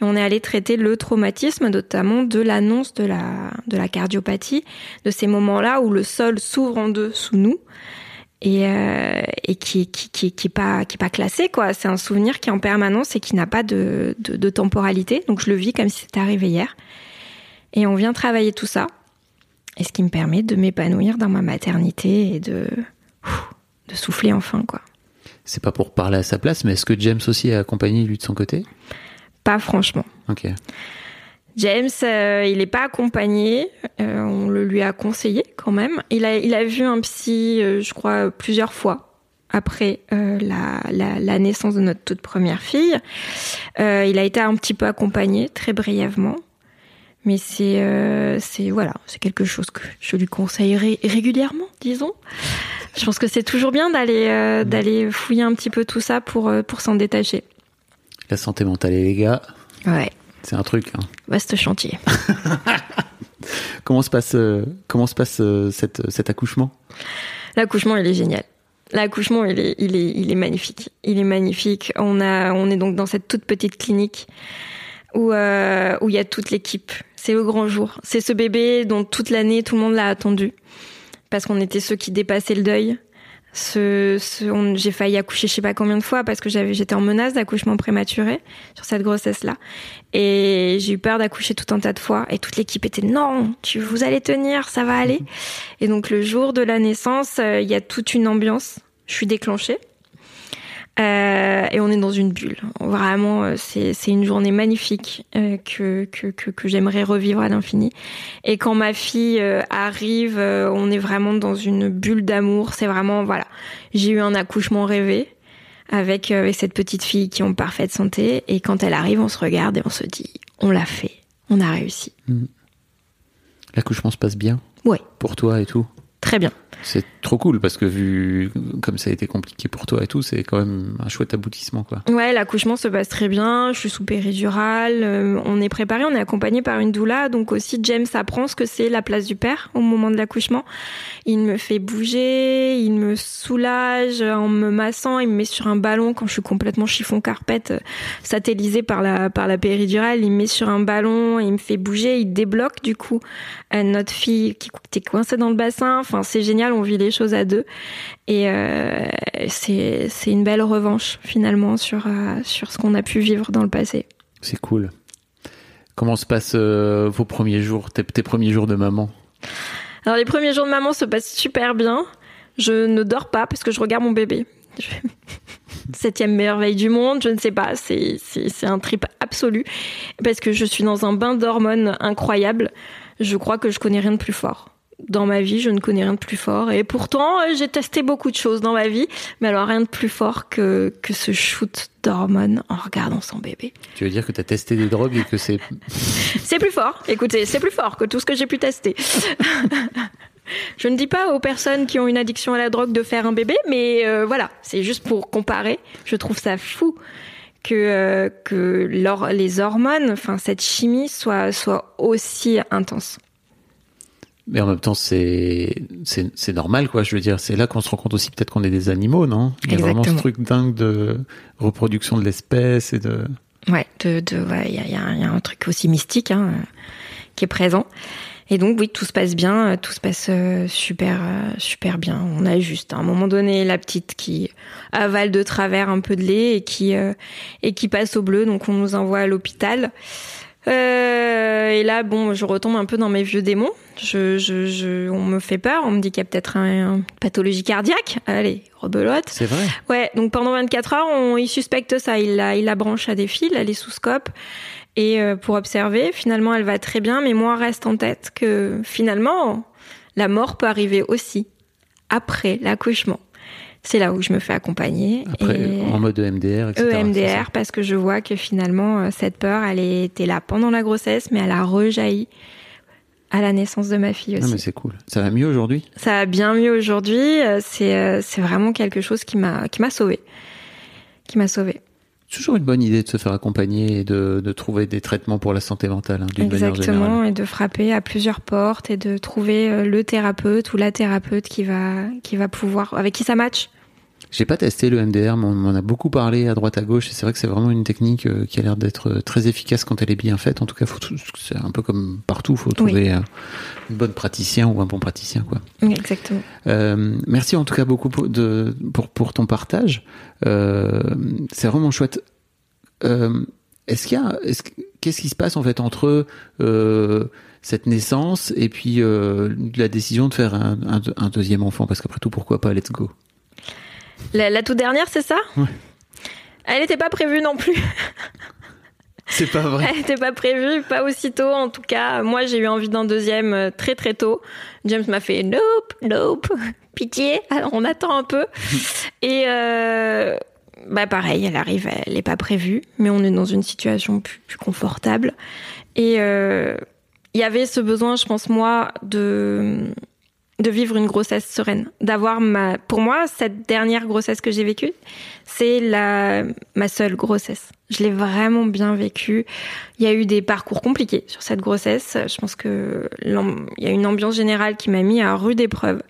Et on est allé traiter le traumatisme, notamment de l'annonce de la, de la cardiopathie, de ces moments-là où le sol s'ouvre en deux sous nous et, euh, et qui, qui, qui, pas, qui pas classé, quoi. C'est un souvenir qui est en permanence et qui n'a pas de, de, de temporalité. Donc je le vis comme si c'était arrivé hier. Et on vient travailler tout ça. Et ce qui me permet de m'épanouir dans ma maternité et de de souffler enfin, quoi. C'est pas pour parler à sa place, mais est-ce que James aussi a accompagné lui de son côté? Pas franchement. Ok. James, euh, il n'est pas accompagné. Euh, on le lui a conseillé quand même. Il a, il a vu un psy, euh, je crois, plusieurs fois après la, la, la, naissance de notre toute première fille. il a été un petit peu accompagné, très brièvement. Mais c'est, c'est voilà, c'est quelque chose que je lui conseillerais régulièrement, disons. Je pense que c'est toujours bien d'aller euh, mm. d'aller fouiller un petit peu tout ça pour euh, pour s'en détacher. La santé mentale et les gars. Ouais. C'est un truc. Hein. Vaste chantier. <laughs> comment se passe euh, comment se passe cette, cet accouchement? L'accouchement, il est génial. L'accouchement, il est, il est, il est magnifique. Il est magnifique. On a, on est donc dans cette toute petite clinique où, où il y a toute l'équipe. C'est le grand jour. C'est ce bébé dont toute l'année tout le monde l'a attendu. Parce qu'on était ceux qui dépassaient le deuil. Ce, ce j'ai failli accoucher je sais pas combien de fois parce que j'avais j'étais en menace d'accouchement prématuré sur cette grossesse là et j'ai eu peur d'accoucher tout un tas de fois. Et toute l'équipe était non tu vous allez tenir ça va aller. Et donc le jour de la naissance euh, il y a toute une ambiance. Je suis déclenchée euh, et on est dans une bulle. Vraiment, euh, c'est, c'est une journée magnifique euh, que, que, que, que, j'aimerais revivre à l'infini. Et quand ma fille euh, arrive, on est vraiment dans une bulle d'amour. C'est vraiment, voilà, j'ai eu un accouchement rêvé avec, avec cette petite fille qui est en parfaite santé. Et quand elle arrive, on se regarde et on se dit, on l'a fait, on a réussi. Mmh. L'accouchement se passe bien Ouais. Pour toi et tout? Très bien. C'est trop cool parce que vu comme ça a été compliqué pour toi et tout, c'est quand même un chouette aboutissement quoi. Ouais, l'accouchement se passe très bien. Je suis sous péridurale. Euh, on est préparé, on est accompagné par une doula, donc aussi James apprend ce que c'est la place du père au moment de l'accouchement. Il me fait bouger, il me soulage en me massant, il me met sur un ballon quand je suis complètement chiffon carpette, euh, satellisé par la par la péridurale. Il me met sur un ballon, il me fait bouger, il débloque du coup euh, notre fille qui était coincée dans le bassin. Enfin, c'est génial on vit les choses à deux. Et euh, c'est une belle revanche finalement sur, euh, sur ce qu'on a pu vivre dans le passé. C'est cool. Comment se passent euh, vos premiers jours, tes, tes, premiers jours de maman? Alors les premiers jours de maman se passent super bien. Je ne dors pas parce que je regarde mon bébé. <laughs> Septième merveille du monde, je ne sais pas, c'est un trip absolu parce que je suis dans un bain d'hormones incroyable. Je crois que je connais rien de plus fort dans ma vie, je ne connais rien de plus fort. Et pourtant, euh, j'ai testé beaucoup de choses dans ma vie, mais alors rien de plus fort que, que ce shoot d'hormones en regardant son bébé. Tu veux dire que tu as testé des drogues et que c'est... <laughs> C'est plus fort. Écoutez, c'est plus fort que tout ce que j'ai pu tester. <laughs> Je ne dis pas aux personnes qui ont une addiction à la drogue de faire un bébé, mais euh, voilà, c'est juste pour comparer. Je trouve ça fou que euh, que les hormones, enfin cette chimie soit soit aussi intense. Mais en même temps, c'est c'est normal, quoi. Je veux dire, c'est là qu'on se rend compte aussi peut-être qu'on est des animaux, non? Il y a vraiment ce truc dingue de reproduction de l'espèce et de. Ouais, de, de ouais, il y a, y a, un truc aussi mystique hein, qui est présent. Et donc oui, tout se passe bien, euh, tout se passe euh, super euh, super bien. On a juste à un moment donné la petite qui avale de travers un peu de lait et qui et qui passe au bleu, donc on nous envoie à l'hôpital. Euh, et là, bon, je retombe un peu dans mes vieux démons. Je, je, je on me fait peur. On me dit qu'il y a peut-être un, pathologie cardiaque. Allez, rebelote. C'est vrai. Ouais. Donc pendant 24 heures, on, il suspecte ça. Il la, il la branche à des fils, elle est sous scope. Et euh, pour observer, finalement, elle va très bien. Mais moi, reste en tête que finalement, la mort peut arriver aussi après l'accouchement c'est là où je me fais accompagner. en mode EMDR, etc. EMDR, parce que je vois que finalement, euh, cette peur, elle était là pendant la grossesse, mais elle a rejailli à la naissance de ma fille aussi. Ah, mais c'est cool. Ça va mieux aujourd'hui? Ça va bien mieux aujourd'hui. Euh, c'est, euh, c'est vraiment quelque chose qui m'a, qui m'a sauvé. Qui m'a sauvé. C'est toujours une bonne idée de se faire accompagner et de, de trouver des traitements pour la santé mentale, hein, d'une manière générale. Exactement, et de frapper à plusieurs portes et de trouver le thérapeute ou la thérapeute qui va, qui va pouvoir, avec qui ça match. J'ai pas testé le MDR, mais on m'en a beaucoup parlé à droite à gauche. Et c'est vrai que c'est vraiment une technique euh, qui a l'air d'être euh, très efficace quand elle est bien faite. En tout cas, c'est un peu comme partout, il faut trouver un bon praticien ou un bon praticien, quoi. exactement. Euh, merci en tout cas beaucoup pour, de, pour, pour ton partage. Euh, c'est vraiment chouette. Euh, est-ce qu'il y a, est-ce, qu'est-ce qui se passe en fait entre euh, cette naissance et puis la décision de faire un, un, un deuxième enfant? Parce qu'après tout, pourquoi pas? Let's go. La, toute dernière, c'est ça Elle n'était pas prévue non plus. C'est pas vrai. Elle n'était pas prévue, pas aussitôt. En tout cas, moi, j'ai eu envie d'un deuxième euh, très très tôt. James m'a fait nope, nope, pitié. Alors, on attend un peu. <laughs> Et euh, bah pareil, elle arrive, elle n'est pas prévue, mais on est dans une situation plus, confortable. Et euh, il y avait ce besoin, je pense moi, de de vivre une grossesse sereine, d'avoir ma pour moi cette dernière grossesse que j'ai vécue, c'est la ma seule grossesse. Je l'ai vraiment bien vécue. Il y a eu des parcours compliqués sur cette grossesse, je pense que il y a une ambiance générale qui m'a mis à rude épreuve.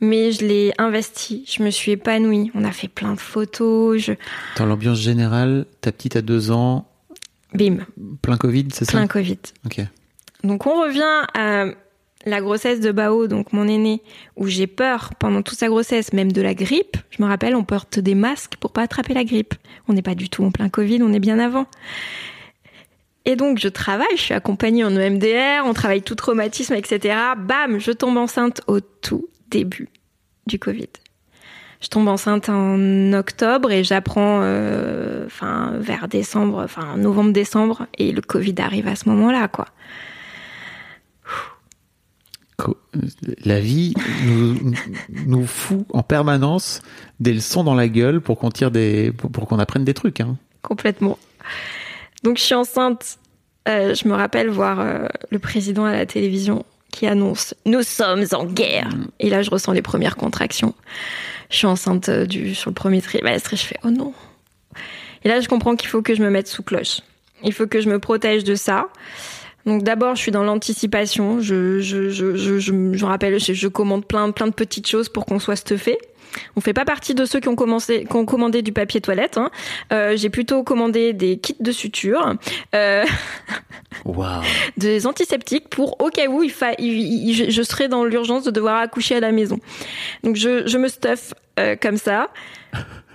Mais je l'ai investi, je me suis épanouie. On a fait plein de photos. Je... Dans l'ambiance générale, ta petite a deux ans. Bim. Plein Covid, c'est ça? Plein Covid. Ok. Donc on revient à la grossesse de Bao, donc mon aîné, où j'ai peur pendant toute sa grossesse, même de la grippe. Je me rappelle, on porte des masques pour pas attraper la grippe. On n'est pas du tout en plein Covid, on est bien avant. Et donc je travaille, je suis accompagnée en EMDR, on travaille tout traumatisme, etc. Bam, je tombe enceinte au tout début du Covid. Je tombe enceinte en octobre et j'apprends, euh, vers décembre, enfin novembre-décembre, et le Covid arrive à ce moment-là, quoi la vie nous, nous fout en permanence des leçons dans la gueule pour qu'on tire des, pour, qu'on apprenne des trucs. Hein. Complètement. Donc je suis enceinte. Euh, je me rappelle voir euh, le président à la télévision qui annonce "Nous sommes en guerre". Mm. Et là, je ressens les premières contractions. Je suis enceinte euh, du sur le premier trimestre et je fais "Oh non". Et là, je comprends qu'il faut que je me mette sous cloche. Il faut que je me protège de ça. Donc d'abord, je suis dans l'anticipation. Je, je, je, je, je, rappelle, je, je, commande plein, plein de petites choses pour qu'on soit stuffé. On fait pas partie de ceux qui ont, commencé, qui ont commandé du papier toilette. Hein. Euh, J'ai plutôt commandé des kits de suture, euh, <laughs> wow. des antiseptiques pour au cas où il fa il, je serais dans l'urgence de devoir accoucher à la maison. Donc je, je me stuff euh, comme ça.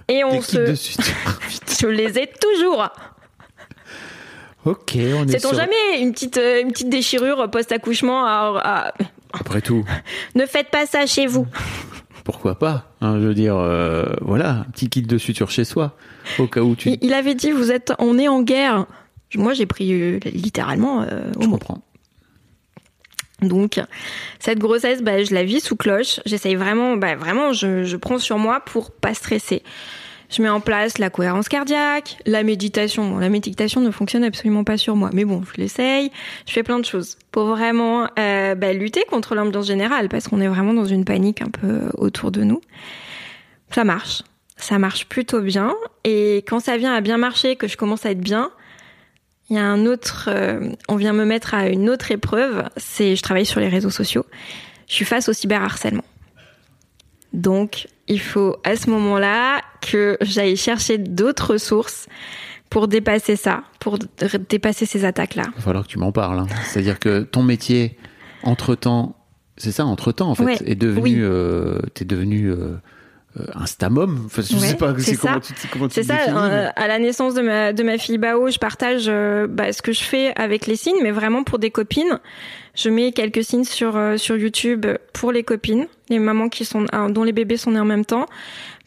Et on des se. Kits de suture. <laughs> je les ai toujours. Ok, on est. Sait-on jamais une petite, euh, une petite déchirure post-accouchement à, Après tout. <laughs> ne faites pas ça chez vous. <laughs> Pourquoi pas hein, Je veux dire, euh, voilà, un petit kit de suture chez soi, au cas où tu. Il, avait dit, vous êtes, on est en guerre. Moi, j'ai pris euh, littéralement. Je comprends. Donc cette grossesse, bah, je la vis sous cloche. J'essaye vraiment, bah, vraiment, je, je prends sur moi pour pas stresser. Je mets en place la cohérence cardiaque, la méditation. Bon, la méditation ne fonctionne absolument pas sur moi, mais bon, je l'essaye. Je fais plein de choses pour vraiment euh, bah, lutter contre l'ambiance générale, parce qu'on est vraiment dans une panique un peu autour de nous. Ça marche, ça marche plutôt bien. Et quand ça vient à bien marcher, que je commence à être bien, il y a un autre, euh, on vient me mettre à une autre épreuve. C'est, je travaille sur les réseaux sociaux. Je suis face au cyberharcèlement. Donc, il faut à ce moment-là que j'aille chercher d'autres sources pour dépasser ça, pour dépasser ces attaques-là. Il va falloir que tu m'en parles. Hein. C'est-à-dire que ton métier, entre-temps, c'est ça, entre-temps, en fait, est devenu, euh, t'es devenu euh, euh, un stamum. Enfin, je sais pas c'est comment tu, comment tu C'est ça. Euh, à la naissance de ma de ma fille Bao, je partage euh, bah, ce que je fais avec les signes, mais vraiment pour des copines. Je mets quelques signes sur sur YouTube pour les copines, les mamans qui sont dont les bébés sont nés en même temps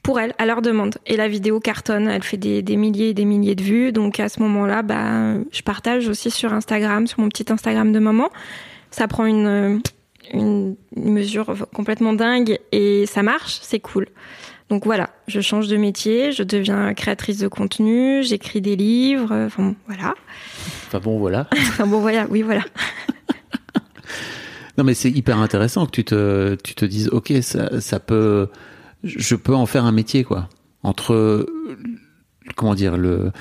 pour elles, à leur demande. Et la vidéo cartonne, elle fait des, des milliers et des milliers de vues. Donc à ce moment-là, bah, je partage aussi sur Instagram, sur mon petit Instagram de maman. Ça prend une, une mesure complètement dingue et ça marche, c'est cool. Donc voilà, je change de métier, je deviens créatrice de contenu, j'écris des livres, enfin voilà. Enfin bon voilà. <laughs> enfin bon voilà, oui voilà. non mais c'est hyper intéressant que tu te tu te dises ok ça ça peut je peux en faire un métier quoi entre comment dire le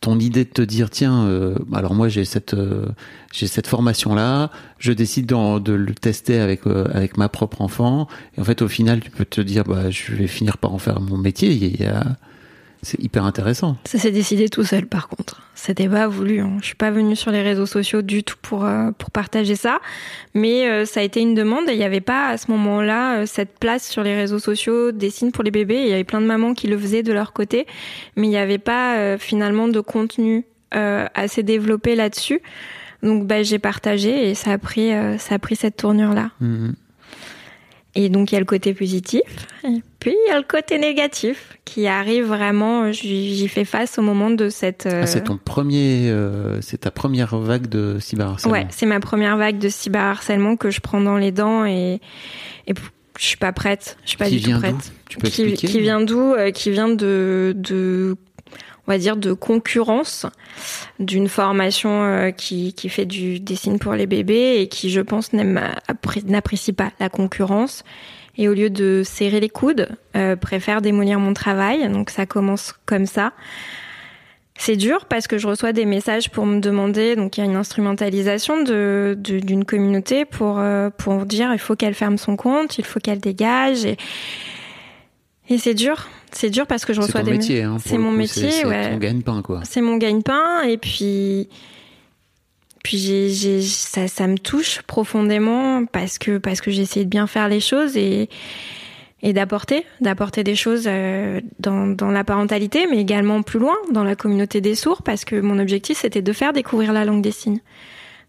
ton idée de te dire tiens euh, alors moi j'ai cette euh, j'ai cette formation là je décide de le tester avec euh, avec ma propre enfant et en fait au final tu peux te dire bah je vais finir par en faire mon métier c'est hyper intéressant. Ça s'est décidé tout seul par contre. C'était pas voulu. Hein. Je suis pas venue sur les réseaux sociaux du tout pour euh, pour partager ça, mais euh, ça a été une demande il n'y avait pas à ce moment-là euh, cette place sur les réseaux sociaux des signes pour les bébés. Il y avait plein de mamans qui le faisaient de leur côté, mais il n'y avait pas finalement de contenu assez développé là-dessus. Donc bah, j'ai partagé et ça a pris ça a pris cette tournure là. Mmh. Et donc il y a le côté positif, et puis il y a le côté négatif qui arrive vraiment. J'y fais face au moment de cette. Ah, c'est ton premier, euh, c'est ta première vague de cyberharcèlement. Ouais, c'est ma première vague de cyberharcèlement que je prends dans les dents et, et je suis pas prête. Je suis pas qui du tout prête. Tu peux qui, expliquer Qui vient d'où? Euh, Qui vient de de on va dire, de concurrence d'une formation euh, qui, qui fait du dessin pour les bébés et qui, je pense, n'apprécie pas la concurrence. Et au lieu de serrer les coudes, euh, préfère démolir mon travail. Donc ça commence comme ça. C'est dur parce que je reçois des messages pour me demander, donc il y a une instrumentalisation de, d'une communauté pour, euh, pour dire il faut qu'elle ferme son compte, il faut qu'elle dégage. Et, et c'est dur c'est dur parce que je reçois des métiers. Hein, c'est mon métier, c'est ouais. ton gagne-pain, quoi. C'est mon gagne-pain et puis puis j'ai, j'ai ça, ça me touche profondément parce que parce que j'ai essayé de bien faire les choses et et d'apporter d'apporter des choses euh, dans, dans la parentalité mais également plus loin dans la communauté des sourds parce que mon objectif c'était de faire découvrir la langue des signes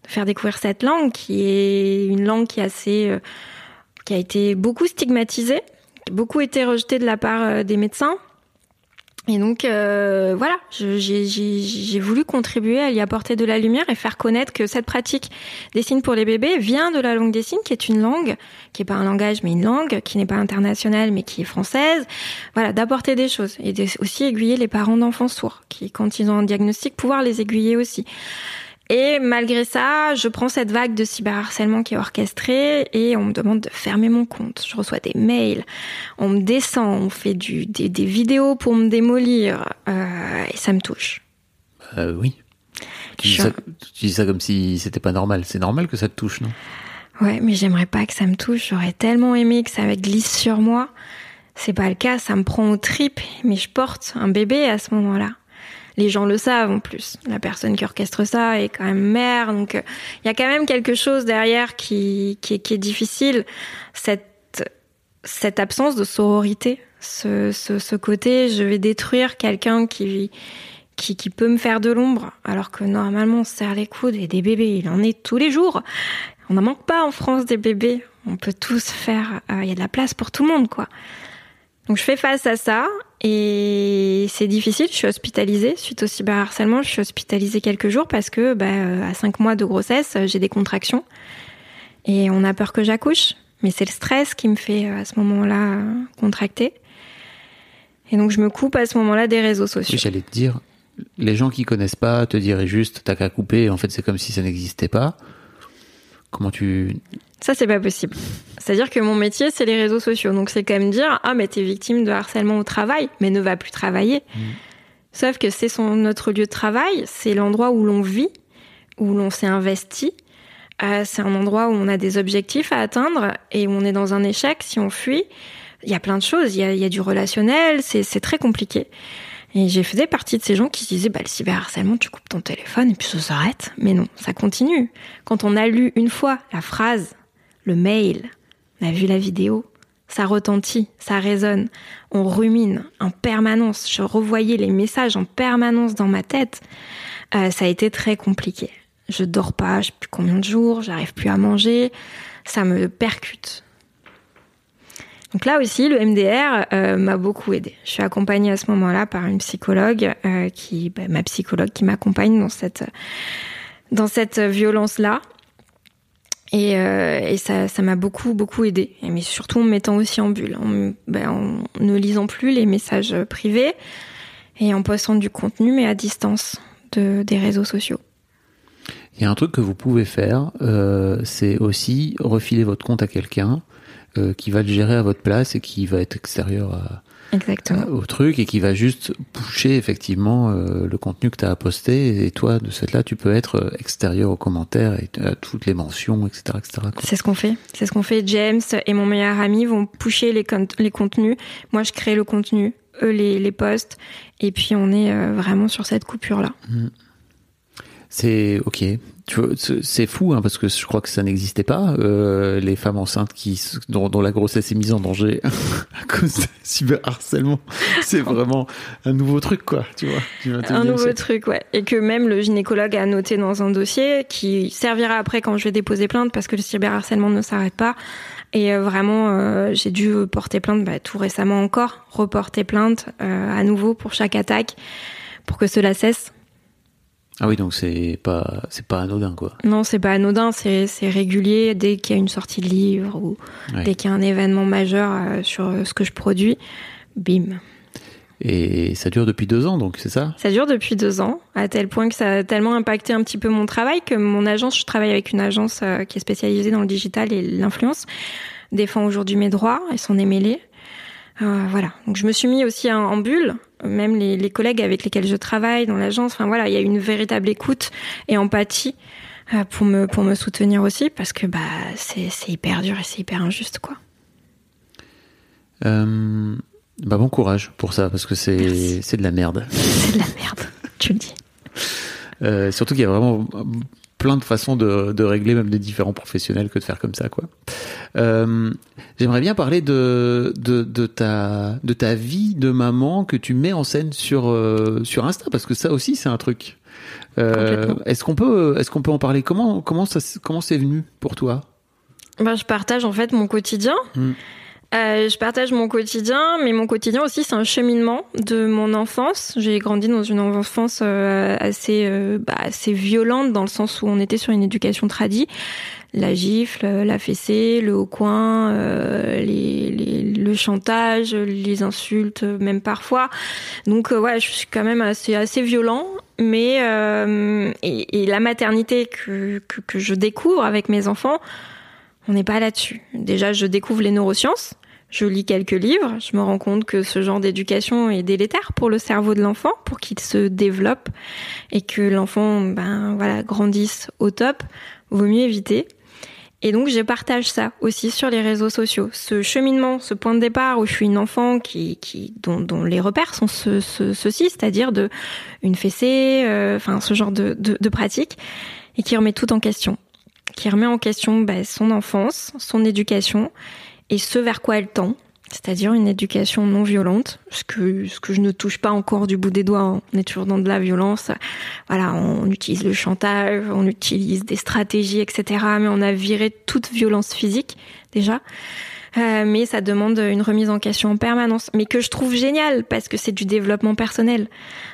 de faire découvrir cette langue qui est une langue qui est assez euh, qui a été beaucoup stigmatisée beaucoup été rejeté de la part euh, des médecins. Et donc euh, voilà, j'ai voulu contribuer à y apporter de la lumière et faire connaître que cette pratique des signes pour les bébés vient de la langue des signes, qui est une langue, qui n'est pas un langage mais une langue, qui n'est pas internationale mais qui est française. Voilà, d'apporter des choses et aussi aiguiller les parents d'enfants sourds, qui quand ils ont un diagnostic, pouvoir les aiguiller aussi. Et malgré ça, je prends cette vague de cyberharcèlement qui est orchestrée et on me demande de fermer mon compte. Je reçois des mails, on me descend, on fait du, des, des vidéos pour me démolir euh, et ça me touche. Euh, oui. Tu dis, ça, tu dis, ça, comme si c'était pas normal. C'est normal que ça te touche, non? Ouais, mais j'aimerais pas que ça me touche. J'aurais tellement aimé que ça glisse sur moi. C'est pas le cas, ça me prend aux tripes, mais je porte un bébé à ce moment-là les gens le savent en plus. La personne qui orchestre ça est quand même mère, donc euh, il y a quand même quelque chose derrière qui, est, difficile. Cette, absence de sororité, ce, côté, je vais détruire quelqu'un qui, peut me faire de l'ombre, alors que normalement on serre les coudes et des bébés, il en est tous les jours. On n'en manque pas en France des bébés. On peut tous faire. Euh, il y a de la place pour tout le monde, quoi. Donc je fais face à ça et c'est difficile. Je suis hospitalisée suite au cyberharcèlement. Je suis hospitalisée quelques jours parce que bah, à cinq mois de grossesse, j'ai des contractions Et on a peur que j'accouche, mais c'est le stress qui me fait à ce moment-là contracter. Et donc je me coupe à ce moment-là des réseaux sociaux. J'allais te dire, les gens qui connaissent pas te diraient juste t'as qu'à couper. En fait, c'est comme si ça n'existait pas. Comment tu ça, c'est pas possible. C'est-à-dire que mon métier, c'est les réseaux sociaux. Donc, c'est quand même dire, ah, mais t'es victime de harcèlement au travail, mais ne va plus travailler. Mmh. Sauf que c'est son, notre lieu de travail, c'est l'endroit où l'on vit, où l'on s'est investi. Euh, c'est un endroit où on a des objectifs à atteindre et où on est dans un échec si on fuit. Il y a plein de choses. Il y a, il y a du relationnel. C'est très compliqué. Et j'ai fait partie de ces gens qui se disaient, bah, le cyberharcèlement, tu coupes ton téléphone et puis ça s'arrête. Mais non, ça continue. Quand on a lu une fois la phrase le mail, on a vu la vidéo, ça retentit, ça résonne, on rumine en permanence, je revoyais les messages en permanence dans ma tête. Euh, ça a été très compliqué. Je dors pas, je sais plus combien de jours, j'arrive plus à manger, ça me percute. Donc là aussi, le MDR euh, m'a beaucoup aidé. Je suis accompagnée à ce moment-là par une psychologue euh, qui, bah, ma psychologue qui m'accompagne dans cette dans cette violence-là. Et, euh, ça, m'a beaucoup, beaucoup aidé. Mais surtout en me mettant aussi en bulle, en, ben, en ne lisant plus les messages privés et en postant du contenu, mais à distance de, des réseaux sociaux. Il y a un truc que vous pouvez faire, euh, c'est aussi refiler votre compte à quelqu'un euh, qui va le gérer à votre place et qui va être extérieur à, Exactement. au truc et qui va juste pousser effectivement euh, le contenu que tu as posté. Et toi de cette là tu peux être euh, extérieur aux commentaires et à toutes les mentions etc etc c'est ce qu'on fait. C'est ce qu'on fait. James et mon meilleur ami vont pousser les, les contenus. Moi je crée le contenu eux les, les posts et puis on est euh, vraiment sur cette coupure là mmh. c'est ok c'est fou hein, parce que je crois que ça n'existait pas euh, les femmes enceintes qui dont, dont, la grossesse est mise en danger <laughs> à cause de cyberharcèlement. C'est vraiment un nouveau truc quoi tu vois un nouveau truc ouais. Et que même le gynécologue a noté dans un dossier qui servira après quand je vais déposer plainte parce que le cyberharcèlement ne s'arrête pas. Et euh, vraiment euh, j'ai dû porter plainte bah, tout récemment encore reporter plainte euh, à nouveau pour chaque attaque pour que cela cesse ah oui, donc c'est pas c'est pas anodin quoi. Non, c'est pas anodin, c'est c'est régulier dès qu'il y a une sortie de livre ou dès qu'il y a un événement majeur euh, sur ce que je produis, bim. Et ça dure depuis deux ans, donc c'est ça? Ça dure depuis deux ans, à tel point que ça a tellement impacté un petit peu mon travail que mon agence, je travaille avec une agence euh, qui est spécialisée dans le digital et l'influence, défend aujourd'hui mes droits et s'en est mêlée. Euh, voilà. Donc je me suis mis aussi en, bulle, même les, les, collègues avec lesquels je travaille dans l'agence. Enfin voilà, il y a une véritable écoute et empathie euh, pour me pour me soutenir aussi parce que bah c'est c'est hyper dur et c'est hyper injuste quoi. Euh, bah bon courage pour ça parce que c'est c'est de la merde. C'est de la merde, tu le dis. Euh, surtout qu'il y a vraiment plein de façons de, de, régler même des différents professionnels que de faire comme ça quoi. Euh, J'aimerais bien parler de, de, de, ta de ta vie de maman que tu mets en scène sur euh, sur Insta parce que ça aussi c'est un truc. Euh, est-ce qu'on peut est-ce qu'on peut en parler? Comment comment ça comment c'est venu pour toi? Bah, je partage en fait mon quotidien. Hmm. Euh, je partage mon quotidien, mais mon quotidien aussi, c'est un cheminement de mon enfance. J'ai grandi dans une enfance euh, assez, euh, bah, assez violente dans le sens où on était sur une éducation tradie. La gifle, la fessée, le haut coin, les, les, le chantage, les insultes, même parfois. Donc ouais, je suis quand même assez, assez violent. Mais et, et, la maternité que, que, que je découvre avec mes enfants, on n'est pas là-dessus. Déjà, je découvre les neurosciences je lis quelques livres, je me rends compte que ce genre d'éducation est délétère pour le cerveau de l'enfant, pour qu'il se développe et que l'enfant ben voilà grandisse au top, vaut mieux éviter. Et donc je partage ça aussi sur les réseaux sociaux. Ce cheminement, ce point de départ où je suis une enfant qui, qui dont, dont les repères sont ce, ce, ceci, c'est-à-dire de une fessée, euh, enfin ce genre de, de, de pratique, et qui remet tout en question, qui remet en question ben, son enfance, son éducation et ce vers quoi elle tend, c'est-à-dire une éducation non violente, ce que, ce que je ne touche pas encore du bout des doigts, hein. on est toujours dans de la violence. Voilà, on utilise le chantage, on utilise des stratégies, etc. Mais on a viré toute violence physique déjà. Euh, mais ça demande une remise en question en permanence, mais que je trouve génial parce que c'est du développement personnel.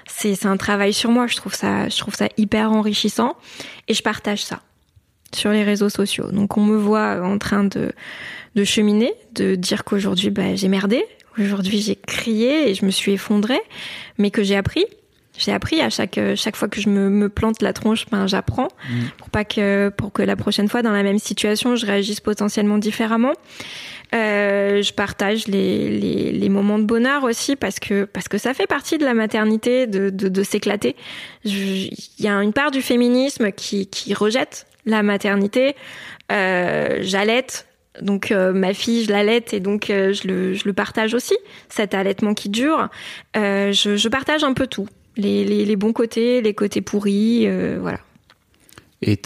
C'est un travail sur moi. Je trouve ça, je trouve ça hyper enrichissant et je partage ça. Sur les réseaux sociaux. Donc on me voit en train de, de cheminer, de dire qu'aujourd'hui bah, j'ai merdé, aujourd'hui j'ai crié et je me suis effondrée, mais que j'ai appris. J'ai appris à chaque chaque fois que je me, me plante la tronche, ben j'apprends pour pas que pour que la prochaine fois dans la même situation je réagisse potentiellement différemment. Euh, je partage les, les, les, moments de bonheur aussi parce que parce que ça fait partie de la maternité de, de, de s'éclater. Il y a une part du féminisme qui, qui rejette la maternité. Euh, J'allaite, donc euh, ma fille, je l'allaite et donc euh, je, le, je le partage aussi, cet allaitement qui dure. Euh, je, je, partage un peu tout, les, les, les, bons côtés, les côtés pourris, voilà. Et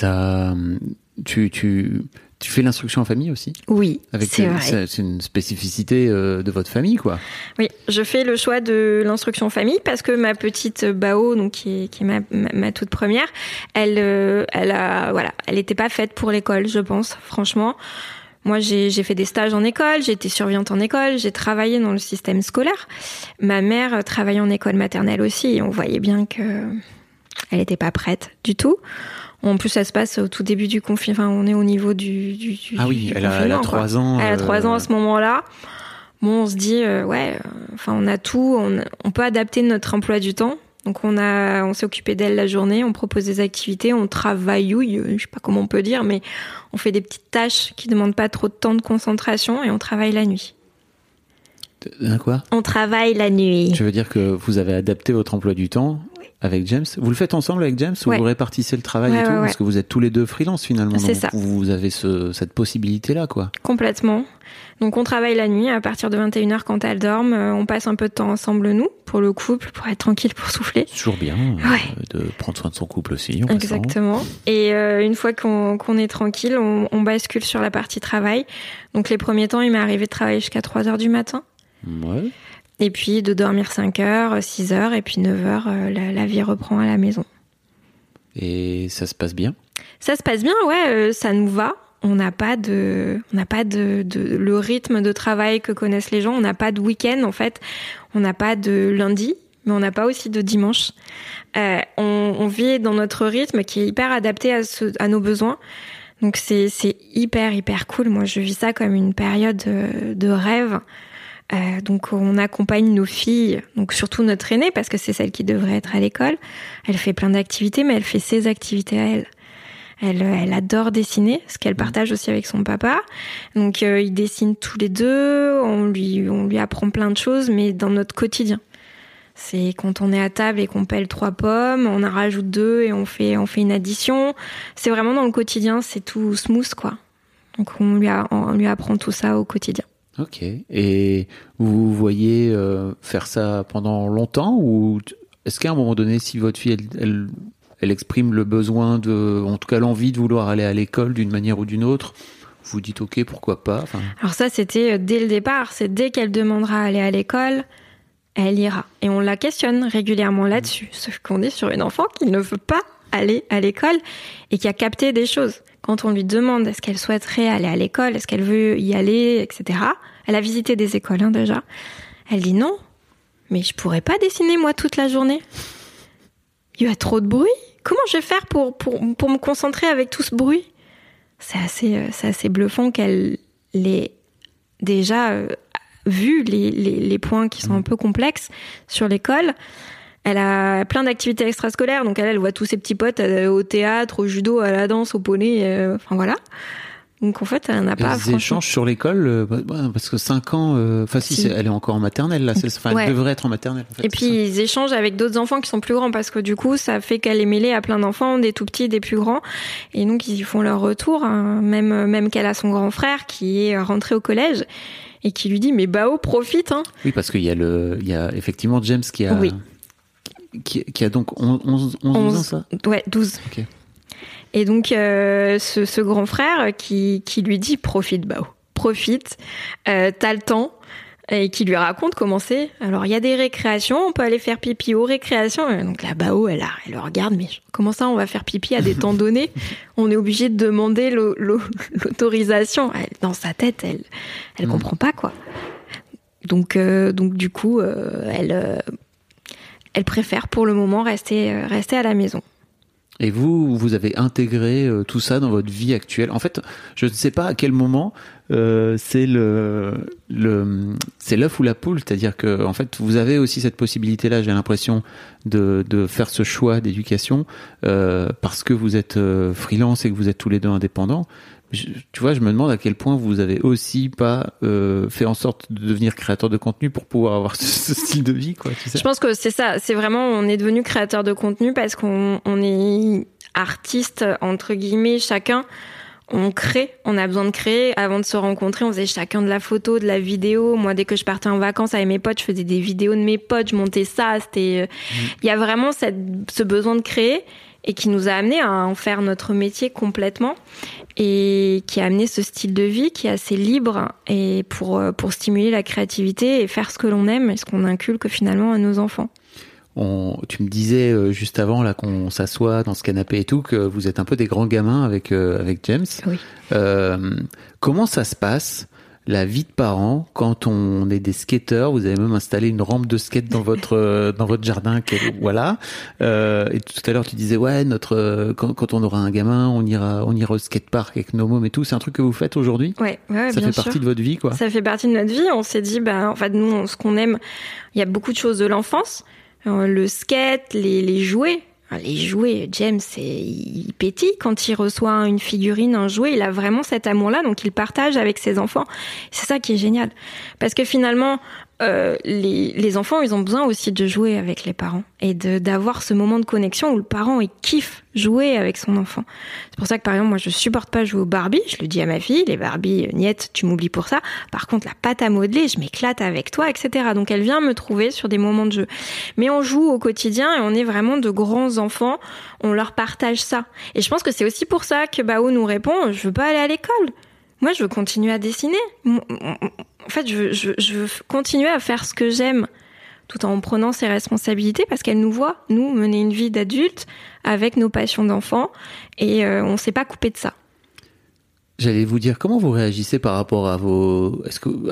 tu, tu, tu fais l'instruction en famille aussi? Oui, c'est vrai. C'est une spécificité de votre famille, quoi. Oui, je fais le choix de l'instruction en famille parce que ma petite Bao, donc qui est, qui est ma, ma, ma, toute première, elle, elle a, voilà, elle n'était pas faite pour l'école, je pense, franchement. Moi, j'ai fait des stages en école, j'ai été surveillante en école, j'ai travaillé dans le système scolaire. Ma mère travaillait en école maternelle aussi, et on voyait bien que elle n'était pas prête du tout. En plus, ça se passe au tout début du confinement. Enfin, on est au niveau du, du, du ah oui, du elle, a, elle a ans. Elle a trois ans à ce moment-là. Bon, on se dit, euh, ouais, enfin, on a tout, on, on peut adapter notre emploi du temps. Donc on a, on s'est occupé d'elle la journée, on propose des activités, on travaille, je sais pas comment on peut dire, mais on fait des petites tâches qui demandent pas trop de temps de concentration et on travaille la nuit. Un quoi? On travaille la nuit. Je veux dire que vous avez adapté votre emploi du temps. Avec James. Vous le faites ensemble avec James ou vous répartissez le travail ouais, et tout? Ouais, Parce que vous êtes tous les deux freelance finalement. C'est ça. Vous avez ce, cette possibilité-là, quoi. Complètement. Donc on travaille la nuit à partir de 21h quand elle dorme. On passe un peu de temps ensemble nous, pour le couple, pour être tranquille, pour souffler. Toujours bien euh, de prendre soin de son couple aussi. Exactement. Et euh, une fois qu'on qu est tranquille, on, on, bascule sur la partie travail. Donc les premiers temps, il m'est arrivé de travailler jusqu'à 3h du matin. Ouais. Et puis de dormir 5 heures, 6 heures, et puis 9 heures, euh, la, la, vie reprend à la maison. Et ça se passe bien? Ça se passe bien, ouais, euh, ça nous va. On n'a pas de, on n'a pas de, de, le rythme de travail que connaissent les gens. On n'a pas de week-end en fait. On n'a pas de lundi, mais on n'a pas aussi de dimanche. Euh, on, on, vit dans notre rythme qui est hyper adapté à, ce, à nos besoins. Donc c'est c'est hyper hyper cool. Moi je vis ça comme une période de, de rêve. Euh, donc on accompagne nos filles, donc surtout notre aînée parce que c'est celle qui devrait être à l'école. Elle fait plein d'activités, mais elle fait ses activités à elle. Elle, elle adore dessiner, ce qu'elle partage aussi avec son papa. Donc euh, ils dessinent tous les deux. On lui on lui apprend plein de choses, mais dans notre quotidien. C'est quand on est à table et qu'on pèle trois pommes, on en rajoute deux et on fait on fait une addition. C'est vraiment dans le quotidien, c'est tout smooth quoi. Donc on lui a, on lui apprend tout ça au quotidien. Ok. Et vous voyez euh, faire ça pendant longtemps ou est-ce qu'à un moment donné, si votre fille, elle, elle, exprime le besoin de, en tout cas l'envie de vouloir aller à l'école d'une manière ou d'une autre, vous dites ok, pourquoi pas. Alors ça, c'était dès le départ. C'est dès qu'elle demandera à aller à l'école, elle ira. Et on la questionne régulièrement là-dessus. Sauf qu'on est sur une enfant qui ne veut pas aller à l'école et qui a capté des choses quand on lui demande est-ce qu'elle souhaiterait aller à l'école, est-ce qu'elle veut y aller, etc. Elle a visité des écoles hein, déjà. Elle dit non, mais je pourrais pas dessiner moi toute la journée. Il y a trop de bruit. Comment je vais faire pour, pour, pour me concentrer avec tout ce bruit? C'est assez, c'est assez bluffant qu'elle l'ait déjà euh, vu, les, les, les points qui sont un peu complexes sur l'école. Elle a plein d'activités extrascolaires, donc elle, elle voit tous ses petits potes euh, au théâtre, au judo, à la danse, au poney, euh, enfin voilà. Donc en fait, elle n'a pas. Ils échangent sur l'école euh, parce que 5 ans, enfin euh, si, si. elle est encore en maternelle là, ouais. elle devrait être en maternelle. En fait, Et puis ils échangent avec d'autres enfants qui sont plus grands parce que du coup, ça fait qu'elle est mêlée à plein d'enfants, des tout petits, des plus grands, et donc ils font leur retour. Hein. Même même qu'elle a son grand frère qui est rentré au collège et qui lui dit mais Bao profite. Hein. Oui, parce qu'il y a le, il y a effectivement James qui a. Oui. Qui, qui, a donc 11, 11, 11, 11 ans, ça Ouais, 12. Okay. Et donc, euh, ce, ce, grand frère qui, qui lui dit profite, Bao, profite, euh, t'as le temps. Et qui lui raconte comment c'est. Alors, il y a des récréations, on peut aller faire pipi aux récréations. Et donc, la Bao, elle, a, elle le regarde, mais comment ça, on va faire pipi à des temps donnés <laughs> On est obligé de demander l'autorisation. Dans sa tête, elle, elle mmh. comprend pas, quoi. Donc, euh, donc du coup, elle, elle préfère pour le moment rester, rester à la maison. Et vous, vous avez intégré euh, tout ça dans votre vie actuelle. En fait, je ne sais pas à quel moment euh, c'est le, le l'œuf ou la poule, c'est-à-dire que en fait, vous avez aussi cette possibilité-là. J'ai l'impression de, de faire ce choix d'éducation euh, parce que vous êtes euh, freelance et que vous êtes tous les deux indépendants. Je- tu vois, je me demande à quel point vous avez aussi pas euh, fait en sorte de devenir créateur de contenu pour pouvoir avoir <laughs> ce, ce style de vie, quoi. Tu sais Je pense que c'est ça. C'est vraiment, on est devenu créateur de contenu parce qu'on on est artiste, entre guillemets, chacun. On crée, on a besoin de créer. Avant de se rencontrer, on faisait chacun de la photo, de la vidéo. Moi, dès que je partais en vacances avec mes potes, je faisais des vidéos de mes potes, je montais ça. C'était, euh, il y a vraiment cette, ce besoin de créer et qui nous a amené à en faire notre métier complètement et qui a amené ce style de vie qui est assez libre et pour, euh, pour stimuler la créativité et faire ce que l'on aime et ce qu'on inculque finalement à nos enfants. On, tu me disais euh, juste avant là qu'on s'assoit dans ce canapé et tout que vous êtes un peu des grands gamins avec euh, avec James. Oui. Euh, comment ça se passe la vie de parents quand on est des skateurs Vous avez même installé une rampe de skate dans votre euh, dans votre jardin. voilà. Euh, et tout à l'heure tu disais ouais notre euh, quand, quand on aura un gamin on ira on ira au skatepark avec nos mômes et tout. C'est un truc que vous faites aujourd'hui? Ouais, ouais, Ça bien fait sûr. partie de votre vie quoi. Ça fait partie de notre vie. On s'est dit, bah, en fait, nous, ce qu'on aime, il y a beaucoup de choses de l'enfance. Euh, le skate, les, les jouets. Les jouets, James, il pétille quand il reçoit une figurine, un jouet. Il a vraiment cet amour-là, donc il partage avec ses enfants. C'est ça qui est génial. Parce que finalement, euh, les, les enfants, ils ont besoin aussi de jouer avec les parents et d'avoir ce moment de connexion où le parent il kiffe jouer avec son enfant. C'est pour ça que par exemple moi je supporte pas jouer aux Barbie. Je le dis à ma fille, les Barbie, euh, niette, tu m'oublies pour ça. Par contre la pâte à modeler, je m'éclate avec toi, etc. Donc elle vient me trouver sur des moments de jeu. Mais on joue au quotidien et on est vraiment de grands enfants. On leur partage ça. Et je pense que c'est aussi pour ça que Bao nous répond, je veux pas aller à l'école. Moi, je veux continuer à dessiner. En fait, je veux, continuer à faire ce que j'aime tout en prenant ses responsabilités parce qu'elle nous voit, nous, mener une vie d'adulte avec nos passions d'enfant et euh, on s'est pas coupé de ça. J'allais vous dire comment vous réagissez par rapport à vos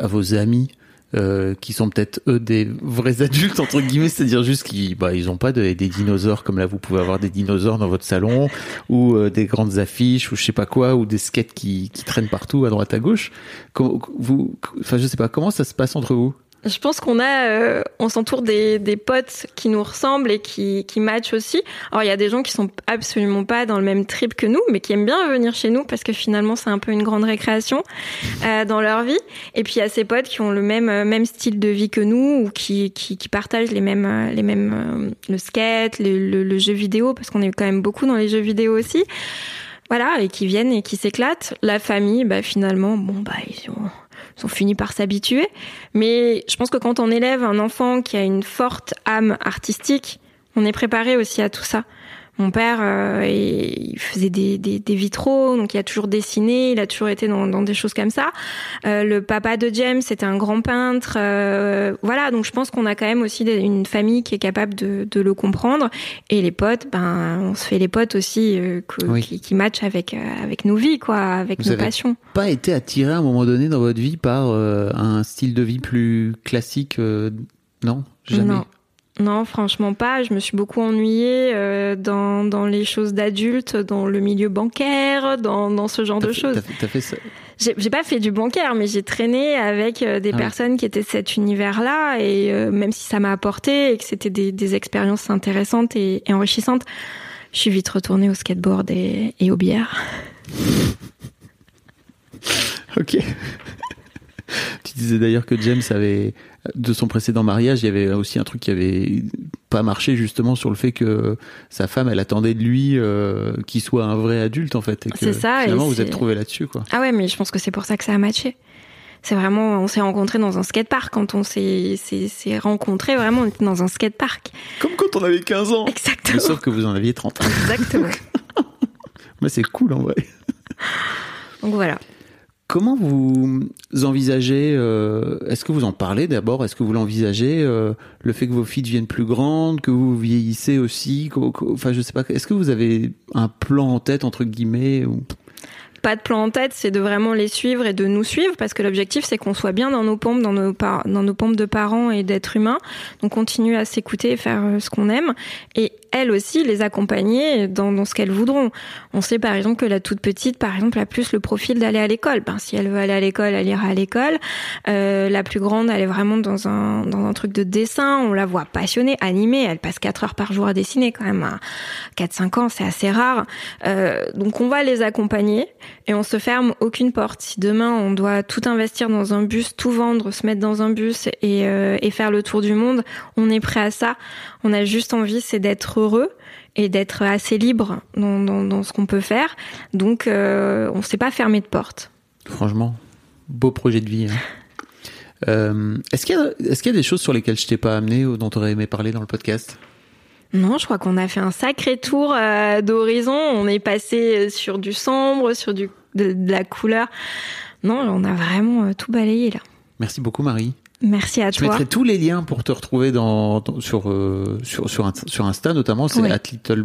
à vos amis? Euh, qui sont peut-être eux des vrais <laughs> adultes entre guillemets, c'est-à-dire juste qu'ils bah ils ont pas de- des dinosaures comme là vous pouvez avoir des dinosaures dans votre salon ou euh, des grandes affiches ou je sais pas quoi ou des skates qui, qui traînent partout à droite à gauche. Comment vous enfin je sais pas comment ça se passe entre vous? Je pense qu'on a, euh, on s'entoure des, des potes qui nous ressemblent et qui, qui matchent aussi. Alors il y a des gens qui sont absolument pas dans le même trip que nous, mais qui aiment bien venir chez nous parce que finalement c'est un peu une grande récréation euh, dans leur vie. Et puis il y a ces potes qui ont le même euh, même style de vie que nous ou qui qui, qui partagent les mêmes euh, les mêmes euh, le skate, le, le, jeu vidéo parce qu'on est quand même beaucoup dans les jeux vidéo aussi. Voilà, et qui viennent et qui s'éclatent. La famille, bah finalement, bon bah ils ont ils ont par s'habituer. Mais je pense que quand on élève un enfant qui a une forte âme artistique, on est préparé aussi à tout ça. Mon père, euh, il faisait des, des, des vitraux, donc il a toujours dessiné, il a toujours été dans, dans des choses comme ça. Euh, le papa de James, c'était un grand peintre. euh, voilà, donc je pense qu'on a quand même aussi des- une famille qui est capable de, de le comprendre. Et les potes, ben, on se fait les potes aussi euh, que- Oui. qui, qui matchent avec, euh, avec nos vies, quoi, avec Vous nos avez passions. Pas été attiré à un moment donné dans votre vie par euh, un style de vie plus classique euh, Non, jamais. Non. Non, franchement pas. Je me suis beaucoup ennuyée euh, dans, dans les choses d'adultes, dans le milieu bancaire, dans, dans ce genre de choses. t'as fait- ça. J'ai pas fait du bancaire, mais j'ai traîné avec euh, des Ah personnes qui étaient de cet univers-là. Et euh, même si ça m'a apporté et que c'était des, des expériences intéressantes et, et enrichissantes, je suis vite retournée au skateboard et, et aux bières. <laughs> Ok. tu disais d'ailleurs que James avait, de son précédent mariage, il y avait aussi un truc qui avait pas marché justement sur le fait que sa femme, elle attendait de lui euh, qu'il soit un vrai adulte en fait. C'est ça, et Finalement, vous êtes trouvé là-dessus quoi. Ah ouais, mais je pense que c'est pour ça que ça a matché. C'est vraiment, on s'est rencontrés dans un skatepark. Quand on s'est rencontrés, vraiment, on était dans un skatepark. Comme quand on avait 15 ans. Exactement. Mais sauf que vous en aviez 30. Exactement. <laughs> Mais c'est cool en vrai. Donc voilà. Comment vous envisagez, euh, est-ce que vous en parlez d'abord? Est-ce que vous l'envisagez, euh, le fait que vos filles deviennent plus grandes, que vous vieillissez aussi? Enfin, je sais pas, est-ce que vous avez un plan en tête, entre guillemets. Pas de plan en tête, c'est de vraiment les suivre et de nous suivre parce que l'objectif c'est qu'on soit bien dans nos pompes, dans nos, dans nos pompes de parents et d'êtres humains. Donc continuer à s'écouter et faire euh, ce qu'on aime. Et elles aussi les accompagner dans, dans ce qu'elles voudront. On sait par exemple que la toute petite, par exemple, a plus le profil d'aller à l'école. Ben, si elle veut aller à l'école, elle ira à l'école. Euh, la plus grande, elle est vraiment dans un, dans un truc de dessin. On la voit passionnée, animée. Elle passe 4 heures par jour à dessiner quand même. À 4-5 ans, c'est assez rare. Euh, donc on va les accompagner et on se ferme aucune porte. Si demain on doit tout investir dans un bus, tout vendre, se mettre dans un bus et, euh, et faire le tour du monde, on est prêt à ça. On a juste envie, c'est d'être heureux et d'être assez libre dans, ce qu'on peut faire. Donc, euh, on ne s'est pas fermé de porte. Franchement, beau projet de vie. Hein. Euh, est-ce qu'il y, y, a des choses sur lesquelles je t'ai pas amené ou dont tu aurais aimé parler dans le podcast? Non, je crois qu'on a fait un sacré tour euh, d'horizon. On est passé sur du sombre, sur du, de, de, la couleur. Non, on a vraiment euh, tout balayé là. Merci beaucoup Marie. Merci à je toi. Je mettrai tous les liens pour te retrouver dans, dans sur, euh, sur sur sur Insta notamment. C'est Oui. at Little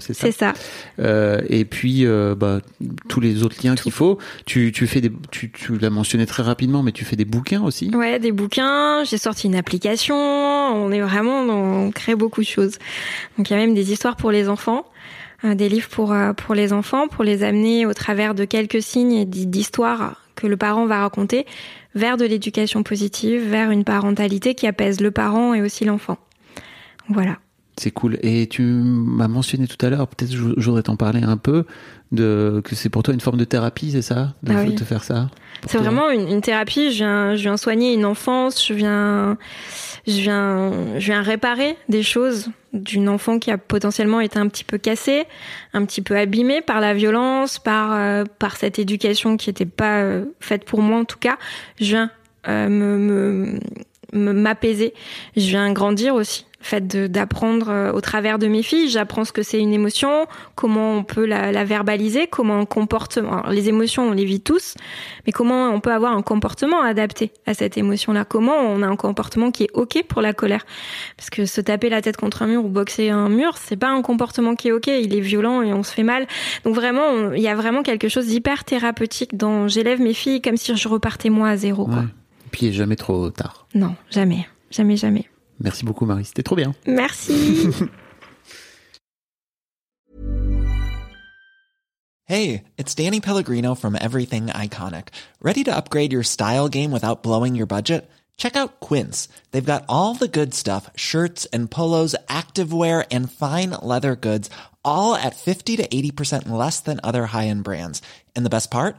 c'est ça. C'est ça. Euh, et puis euh, bah, tous les autres liens qu'il faut. Tu tu fais des tu tu l'as mentionné très rapidement, mais tu fais des bouquins aussi. Ouais, des bouquins. J'ai sorti une application. On est vraiment, dans, on crée beaucoup de choses. Donc il y a même des histoires pour les enfants, euh, des livres pour euh, pour les enfants, pour les amener au travers de quelques signes et d'histoires que le parent va raconter vers de l'éducation positive, vers une parentalité qui apaise le parent et aussi l'enfant. Voilà. C'est cool. Et tu m'as mentionné tout à l'heure, peut-être voudrais t'en parler un peu, de que c'est pour toi une forme de thérapie, c'est ça? De, Ah oui. de faire ça? C'est vraiment une, une thérapie. Je viens, je viens soigner une enfance. Je viens, je viens, je viens réparer des choses d'une enfant qui a potentiellement été un petit peu cassée, un petit peu abîmée par la violence, par euh, par cette éducation qui n'était pas euh, faite pour moi en tout cas. Je viens euh, me- m'apaiser. Je viens grandir aussi. Le fait d'apprendre euh, au travers de mes filles, j'apprends ce que c'est une émotion, comment on peut la, la verbaliser, comment un comportement. Alors, les émotions, on les vit tous, mais comment on peut avoir un comportement adapté à cette émotion-là? Comment on a un comportement qui est ok pour la colère? Parce que se taper la tête contre un mur ou boxer un mur, c'est pas un comportement qui est ok. Il est violent et on se fait mal. Donc vraiment, on- il y a vraiment quelque chose d'hyper thérapeutique dans j'élève mes filles comme si je repartais moi à zéro. Quoi. Puis il est jamais trop tard. Non, jamais, jamais, jamais. Merci beaucoup Marie, c'était trop bien. Merci. <laughs> Hey, it's Danny Pellegrino from Everything Iconic. Ready to upgrade your style game without blowing your budget? Check out Quince. They've got all the good stuff shirts and polos, activewear, and fine leather goods, all at 50 to 80% less than other high end brands. And the best part?